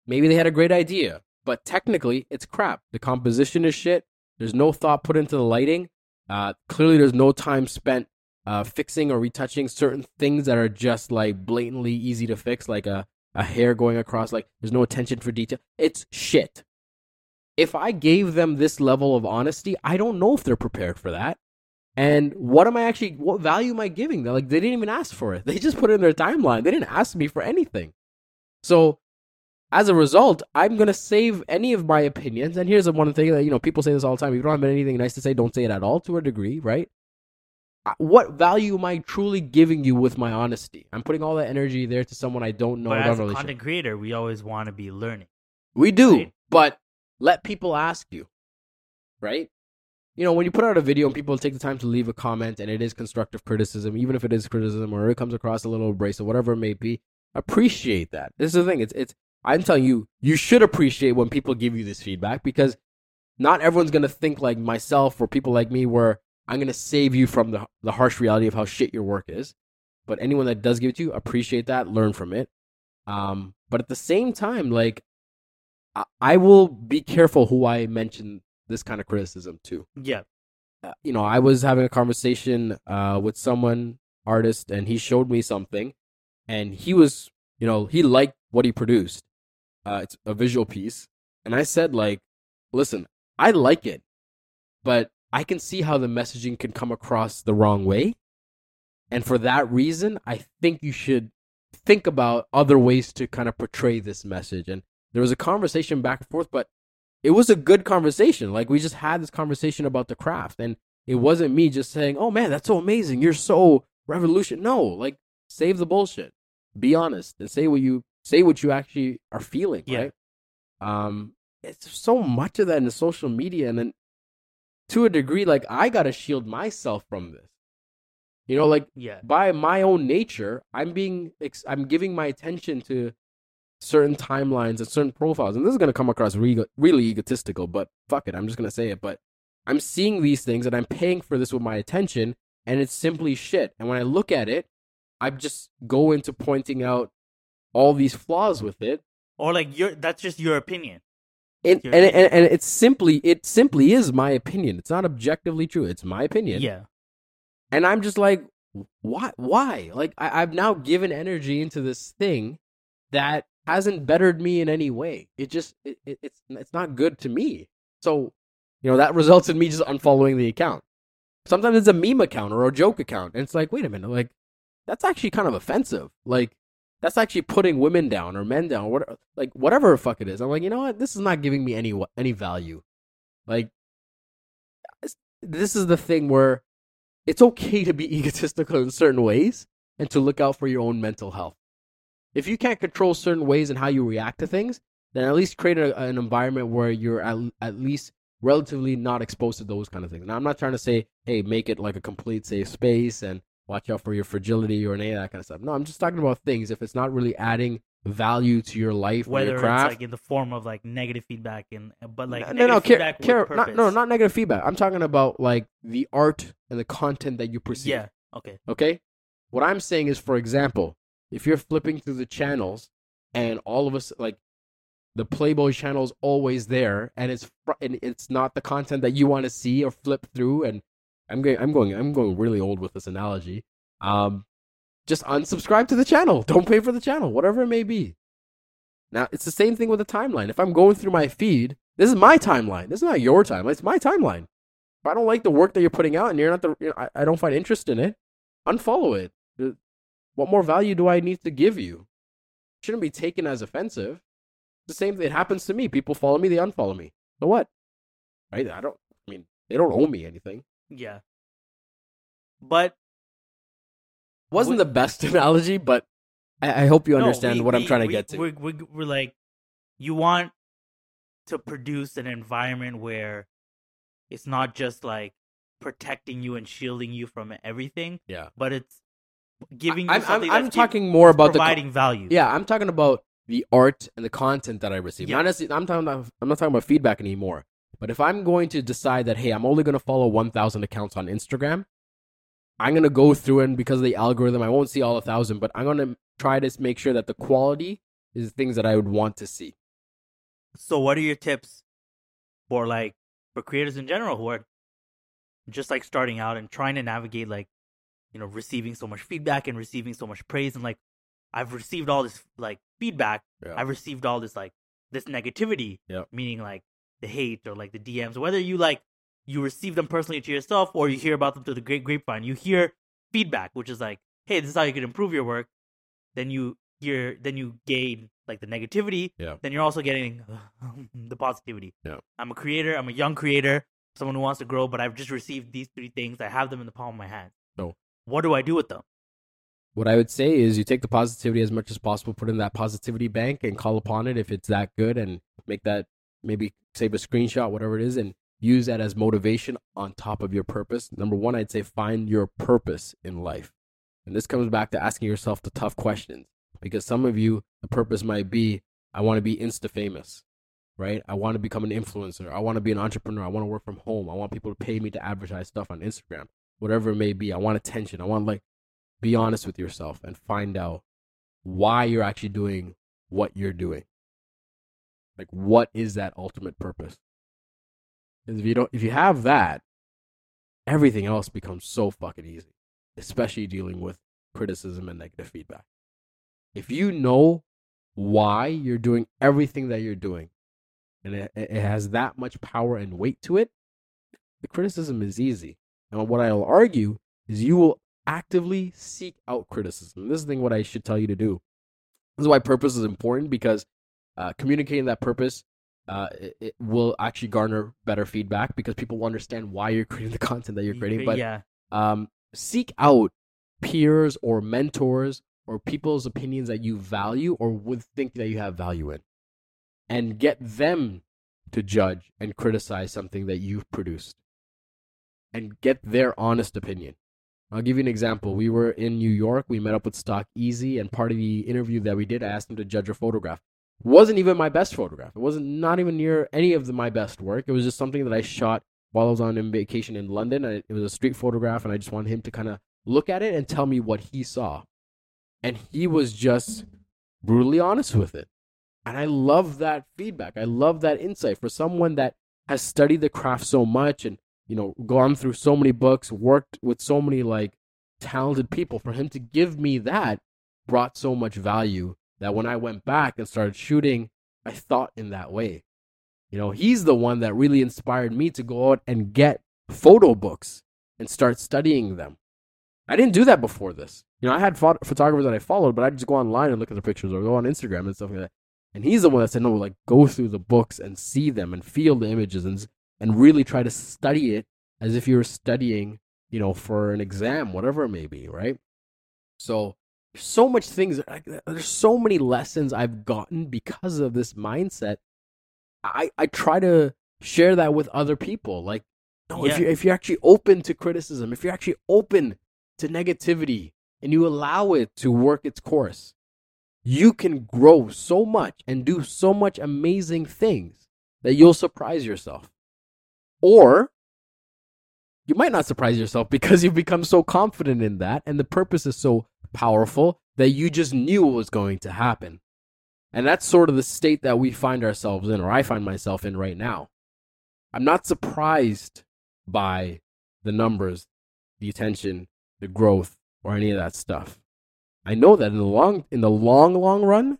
Speaker 2: Maybe they had a great idea, but technically it's crap. The composition is shit. There's no thought put into the lighting. Uh, clearly, there's no time spent uh, fixing or retouching certain things that are just like blatantly easy to fix, like a, a hair going across. Like there's no attention for detail. It's shit. If I gave them this level of honesty, I don't know if they're prepared for that. And what am I actually, what value am I giving them? Like, they didn't even ask for it. They just put it in their timeline. They didn't ask me for anything. So, as a result, I'm going to save any of my opinions. And here's the one thing that, you know, people say this all the time. If you don't have anything nice to say, don't say it at all to a degree, right? What value am I truly giving you with my honesty? I'm putting all that energy there to someone I don't know.
Speaker 1: but as a
Speaker 2: really
Speaker 1: content creator, we always want to be learning.
Speaker 2: we do,
Speaker 1: Right.
Speaker 2: but let people ask you, right? You know, when you put out a video and people take the time to leave a comment and it is constructive criticism, even if it is criticism or it comes across a little abrasive, whatever it may be, appreciate that. This is the thing. It's it's I'm telling you, you should appreciate when people give you this feedback because not everyone's gonna think like myself or people like me where I'm gonna save you from the the harsh reality of how shit your work is. But anyone that does give it to you, appreciate that, learn from it. Um, but at the same time, like I- I will be careful who I mention this kind of criticism to.
Speaker 1: Yeah,
Speaker 2: Uh, you know, I was having a conversation uh, with someone artist, and he showed me something, and he was, you know, he liked what he produced. Uh, it's a visual piece, and I said, like, listen, I like it, but I can see how the messaging can come across the wrong way, and for that reason, I think you should think about other ways to kind of portray this message. And there was a conversation back and forth, but it was a good conversation. Like we just had this conversation about the craft, and it wasn't me just saying, "Oh man, that's so amazing! You're so revolution." No, like save the bullshit. Be honest and say what you say what you actually are feeling.
Speaker 1: Yeah.
Speaker 2: Right? Um, it's so much of that in the social media, and then to a degree, like I gotta shield myself from this. You know, like
Speaker 1: yeah,
Speaker 2: by my own nature, I'm being ex- I'm giving my attention to certain timelines and certain profiles, and this is gonna come across re- really egotistical, but fuck it, I'm just gonna say it. But I'm seeing these things and I'm paying for this with my attention, and it's simply shit. And when I look at it, I just go into pointing out all these flaws with it,
Speaker 1: or like your that's just your opinion.
Speaker 2: And and, and, and it's simply it simply is my opinion. It's not objectively true. It's my opinion.
Speaker 1: Yeah,
Speaker 2: And I'm just like, why? Why? Like, I, I've now given energy into this thing that hasn't bettered me in any way. It just, it, it, it's, it's not good to me. So, you know, that results in me just unfollowing the account. Sometimes it's a meme account or a joke account, and it's like, wait a minute, like, that's actually kind of offensive. Like, that's actually putting women down or men down, or what, like whatever the fuck it is. I'm like, you know what? This is not giving me any any value. Like, this is the thing where it's okay to be egotistical in certain ways and to look out for your own mental health. If you can't control certain ways and how you react to things, then at least create a, an environment where you're at, at least relatively not exposed to those kind of things. Now, I'm not trying to say, hey, make it like a complete safe space and watch out for your fragility or any of that kind of stuff. No, I'm just talking about things. If it's not really adding value to your life or
Speaker 1: whether
Speaker 2: your
Speaker 1: it's like in the form of like negative feedback and but like
Speaker 2: no, no, care, care, not, no, not negative feedback. I'm talking about like the art and the content that you perceive.
Speaker 1: yeah. Okay.
Speaker 2: Okay? What I'm saying is, for example, if you're flipping through the channels and all of us, like, the Playboy channel is always there and it's and it's not the content that you want to see or flip through and I'm going I'm going I'm going really old with this analogy. Um just unsubscribe to the channel. Don't pay for the channel, whatever it may be. Now, it's the same thing with the timeline. If I'm going through my feed, this is my timeline. This is not your timeline. It's my timeline. If I don't like the work that you're putting out and you're not the, you know, I, I don't find interest in it, unfollow it. What more value do I need to give you? shouldn't be taken as offensive. It's the same thing. It happens to me. People follow me, they unfollow me. So what? Right? I don't, I mean, they don't owe me anything.
Speaker 1: Yeah. But
Speaker 2: Wasn't
Speaker 1: Wh-
Speaker 2: the best analogy, but I, I hope you
Speaker 1: no,
Speaker 2: understand
Speaker 1: we-
Speaker 2: what I'm
Speaker 1: we-
Speaker 2: trying to get to.
Speaker 1: We're, we're, we're like, you want to produce an environment where it's not just like protecting you and shielding you from everything,
Speaker 2: yeah.
Speaker 1: but it's giving you
Speaker 2: I'm, I'm,
Speaker 1: something
Speaker 2: I'm talking more about the co-
Speaker 1: providing value.
Speaker 2: Yeah, I'm talking about the art and the content that I receive.
Speaker 1: Yeah.
Speaker 2: Not I'm talking about, I'm not talking about feedback anymore. But if I'm going to decide that hey, I'm only going to follow 1,000 accounts on Instagram, I'm going to go through and because of the algorithm, I won't see all a thousand, but I'm going to try to make sure that the quality is things that I would want to see.
Speaker 1: So, what are your tips for like for creators in general who are just like starting out and trying to navigate like you know receiving so much feedback and receiving so much praise and like I've received all this like feedback,
Speaker 2: Yeah.
Speaker 1: I've received all this like this negativity,
Speaker 2: Yep.
Speaker 1: meaning like the hate or like the DMs, whether you like you receive them personally to yourself or you hear about them through the great grapevine, you hear feedback, which is like, hey, this is how you can improve your work. Then you hear, then you gain like the negativity.
Speaker 2: Yeah.
Speaker 1: Then you're also getting the positivity.
Speaker 2: Yeah.
Speaker 1: I'm a creator. I'm a young creator, someone who wants to grow, but I've just received these three things. I have them in the palm of my hand.
Speaker 2: So-
Speaker 1: what do I do with them?
Speaker 2: What I would say is you take the positivity as much as possible, put in that positivity bank and call upon it if it's that good and make that maybe save a screenshot, whatever it is, and use that as motivation on top of your purpose. Number one, I'd say find your purpose in life. And this comes back to asking yourself the tough questions because some of you, the purpose might be, I want to be insta famous, right? I want to become an influencer. I want to be an entrepreneur. I want to work from home. I want people to pay me to advertise stuff on Instagram, whatever it may be. I want attention. I want like, be honest with yourself and find out why you're actually doing what you're doing. Like, what is that ultimate purpose? 'Cause if you don't, if you have that, everything else becomes so fucking easy, especially dealing with criticism and negative feedback. If you know why you're doing everything that you're doing, and it, it has that much power and weight to it, the criticism is easy. And what I'll argue is you will actively seek out criticism. This is the thing what I should tell you to do. This is why purpose is important because uh, communicating that purpose uh, it, it will actually garner better feedback because people will understand why you're creating the content that you're creating. But
Speaker 1: yeah,
Speaker 2: um, seek out peers or mentors or people's opinions that you value or would think that you have value in, and get them to judge and criticize something that you've produced, and get their honest opinion. I'll give you an example. We were in New York. We met up with Stock Easy, and part of the interview that we did, I asked him to judge a photograph. Wasn't even my best photograph. It wasn't not even near any of the, my best work. It was just something that I shot while I was on vacation in London. I, it was a street photograph, and I just wanted him to kind of look at it and tell me what he saw. And he was just brutally honest with it. And I love that feedback. I love that insight for someone that has studied the craft so much and you know gone through so many books, worked with so many like talented people. For him to give me that brought so much value that when I went back and started shooting, I thought in that way. You know, he's the one that really inspired me to go out and get photo books and start studying them. I didn't do that before this. You know, I had phot- photographers that I followed, but I just go online and look at the pictures or go on Instagram and stuff like that. And he's the one that said, no, like go through the books and see them and feel the images and and really try to study it as if you were studying, you know, for an exam, whatever it may be, right? So so much things. There's so many lessons I've gotten because of this mindset. I I try to share that with other people. Like, no, if you if you're actually open to criticism, if you're actually open to negativity, and you allow it to work its course, you can grow so much and do so much amazing things that you'll surprise yourself. Or you might not surprise yourself because you've become so confident in that and the purpose is so powerful that you just knew was going to happen. And that's sort of the state that we find ourselves in, or I find myself in right now. I'm not surprised by the numbers, the attention, the growth, or any of that stuff. I know that in the long in the long long run,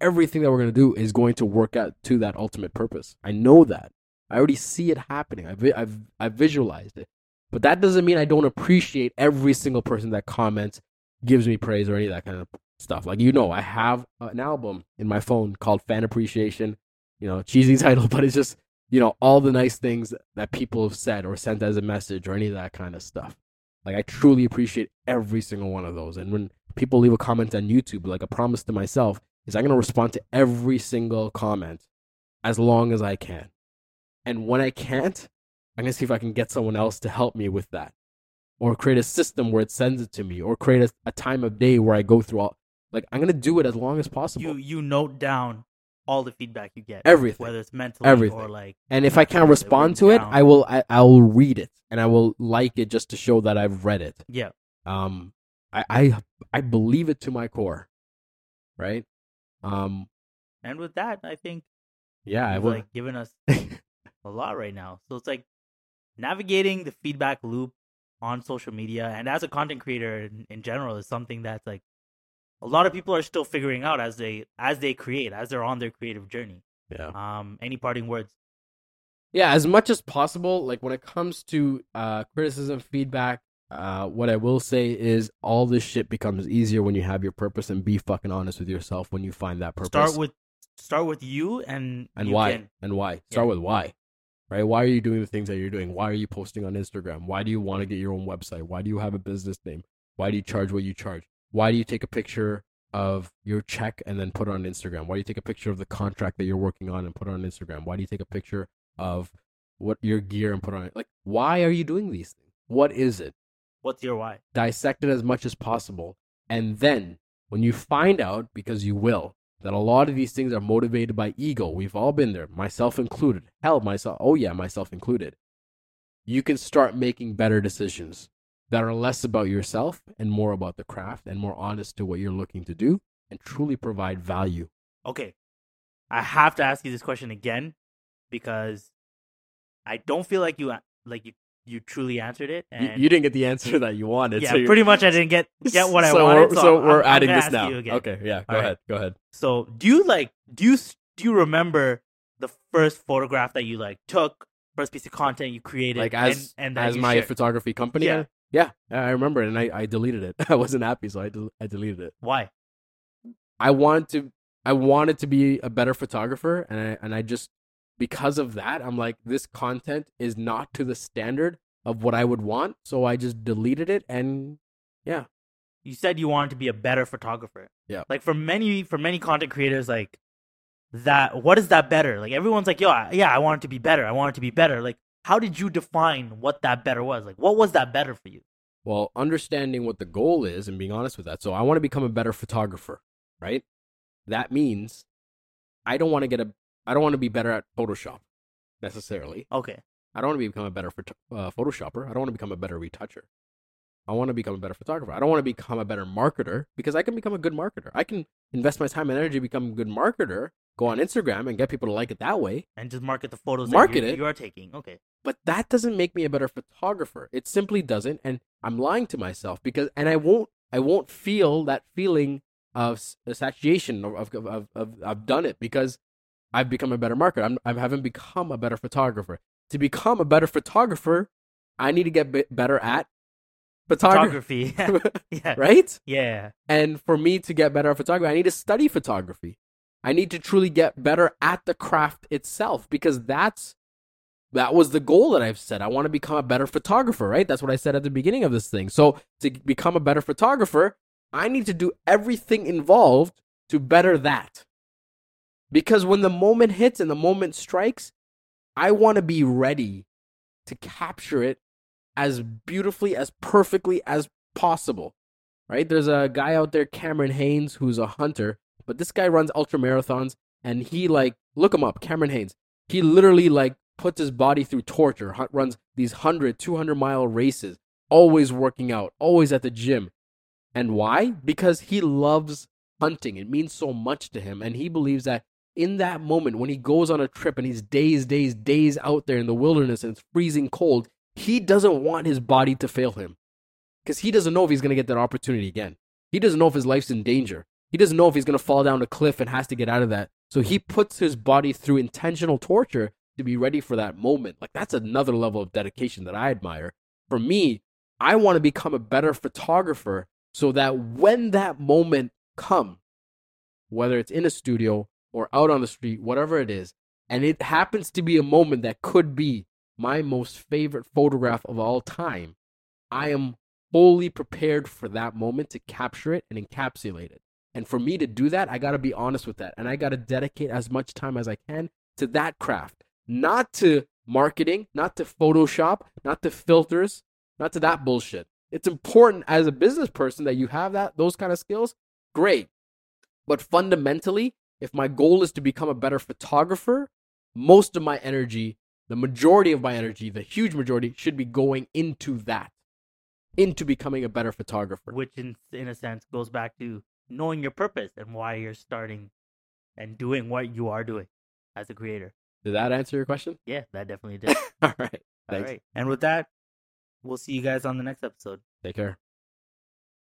Speaker 2: everything that we're going to do is going to work out to that ultimate purpose. I know that. I already see it happening. I've I've I've visualized it. But that doesn't mean I don't appreciate every single person that comments, gives me praise or any of that kind of stuff. Like you know, I have an album in my phone called Fan Appreciation. You know, cheesy title, but it's just you know all the nice things that people have said or sent as a message or any of that kind of stuff. Like I truly appreciate every single one of those. And when people leave a comment on YouTube, like a promise to myself is I'm gonna respond to every single comment as long as I can. And when I can't, I'm gonna see if I can get someone else to help me with that. Or create a system where it sends it to me, or create a, a time of day where I go through all like I'm gonna do it as long as possible.
Speaker 1: You you note down all the feedback you get,
Speaker 2: Everything.
Speaker 1: whether it's mentally
Speaker 2: Everything.
Speaker 1: or like
Speaker 2: and if I can't respond to it,
Speaker 1: down.
Speaker 2: I will I, I will read it and I will like it just to show that I've read it.
Speaker 1: yeah.
Speaker 2: Um I I, I believe it to my core. Right? Um
Speaker 1: And with that, I think
Speaker 2: yeah, I will
Speaker 1: like given us a lot right now. So it's like navigating the feedback loop on social media and as a content creator in, in general is something that's like a lot of people are still figuring out as they as they create as they're on their creative journey.
Speaker 2: yeah.
Speaker 1: Um, any parting words?
Speaker 2: yeah as much as possible like when it comes to uh criticism feedback uh what i will say is all this shit becomes easier when you have your purpose and be fucking honest with yourself when you find that purpose
Speaker 1: Start with start with you and
Speaker 2: and
Speaker 1: you
Speaker 2: why
Speaker 1: can-
Speaker 2: and why start
Speaker 1: Yeah.
Speaker 2: with why right? Why are you doing the things that you're doing? Why are you posting on instagram? Why do you want to get your own website? Why do you have a business name? Why do you charge what you charge? Why do you take a picture of your check and then put it on instagram? Why do you take a picture of the contract that you're working on and put it on instagram? Why do you take a picture of what your gear and put on it? Like why are you doing these things? What is it?
Speaker 1: What's your why?
Speaker 2: dissect it as much as possible. And then when you find out, because you will, that a lot of these things are motivated by ego, we've all been there, myself included. Hell, myself, oh yeah, myself included. You can start making better decisions that are less about yourself and more about the craft and more honest to what you're looking to do and truly provide value.
Speaker 1: Okay, I have to ask you this question again because I don't feel like you like you you truly answered it.
Speaker 2: You,
Speaker 1: And
Speaker 2: you didn't get the answer that you wanted.
Speaker 1: yeah,
Speaker 2: so
Speaker 1: pretty much I didn't get get what I
Speaker 2: so
Speaker 1: wanted.
Speaker 2: We're,
Speaker 1: so
Speaker 2: so we're
Speaker 1: I'm- I'm
Speaker 2: adding this now. Okay, yeah, go
Speaker 1: All right.
Speaker 2: ahead, go ahead.
Speaker 1: So do you like do you do you remember the first photograph that you like took, first piece of content you created,
Speaker 2: like as
Speaker 1: and, and that
Speaker 2: as my
Speaker 1: shared?
Speaker 2: photography company.
Speaker 1: Yeah.
Speaker 2: Yeah, yeah, I remember it, and I, I deleted it. I wasn't happy, so I del- I deleted it.
Speaker 1: Why?
Speaker 2: I wanted to I wanted to be a better photographer, and I, and I just because of that, I'm like this content is not to the standard of what I would want, so I just deleted it, and yeah,
Speaker 1: You said you wanted to be a better photographer.
Speaker 2: Yeah.
Speaker 1: Like for many for many content creators, like that. What is that better? Like everyone's like, yo, I, yeah, I want it to be better. I want it to be better. Like, how did you define what that better was? Like, what was that better for you?
Speaker 2: well, understanding what the goal is and being honest with that. So I want to become a better photographer, right? That means I don't want to get a I don't want to be better at Photoshop necessarily.
Speaker 1: Okay.
Speaker 2: I don't want to become a better uh, Photoshopper. I don't want to become a better retoucher. I want to become a better photographer. I don't want to become a better marketer because I can become a good marketer. I can invest my time and energy become a good marketer, go on Instagram and get people to like it that way.
Speaker 1: And just market the photos
Speaker 2: Market
Speaker 1: that you,
Speaker 2: it.
Speaker 1: you are taking. Okay.
Speaker 2: But that doesn't make me a better photographer. It simply doesn't. And I'm lying to myself because, and I won't, I won't feel that feeling of satiation of, of, of, of I've done it because I've become a better marketer. I'm, I haven't become a better photographer. To become a better photographer, I need to get be- better at photography.
Speaker 1: Photography. yeah.
Speaker 2: right?
Speaker 1: Yeah.
Speaker 2: And for me to get better at photography, I need to study photography. I need to truly get better at the craft itself because that's that was the goal that I've set. I want to become a better photographer, right? That's what I said at the beginning of this thing. So to become a better photographer, I need to do everything involved to better that. Because when the moment hits and the moment strikes, I want to be ready to capture it as beautifully, as perfectly as possible right? There's a guy out there, Cameron Hanes, who's a hunter, but this guy runs ultra marathons and he like look him up, Cameron Hanes. He literally like puts his body through torture, runs these 100, 200 mile races, always working out, always at the gym. And why? Because he loves hunting. It means so much to him and he believes that in that moment when he goes on a trip and he's days, days, days out there in the wilderness and it's freezing cold, he doesn't want his body to fail him because he doesn't know if he's going to get that opportunity again. He doesn't know if his life's in danger. He doesn't know if he's going to fall down a cliff and has to get out of that. So he puts his body through intentional torture to be ready for that moment. Like that's another level of dedication that I admire. For me, I want to become a better photographer so that when that moment comes, whether it's in a studio or out on the street, whatever it is, and it happens to be a moment that could be my most favorite photograph of all time, I am fully prepared for that moment to capture it and encapsulate it. And for me to do that, I got to be honest with that. And I got to dedicate as much time as I can to that craft, not to marketing, not to Photoshop, not to filters, not to that bullshit. It's important as a business person that you have that those kind of skills. Great. But fundamentally, if my goal is to become a better photographer, most of my energy, the majority of my energy, the huge majority should be going into that, into becoming a better photographer.
Speaker 1: Which, in in a sense, goes back to knowing your purpose and why you're starting and doing what you are doing as a creator.
Speaker 2: Did that answer your question?
Speaker 1: Yeah, that definitely did.
Speaker 2: All right.
Speaker 1: All
Speaker 2: Thanks.
Speaker 1: right. And with that, we'll see you guys on the next episode.
Speaker 2: Take care.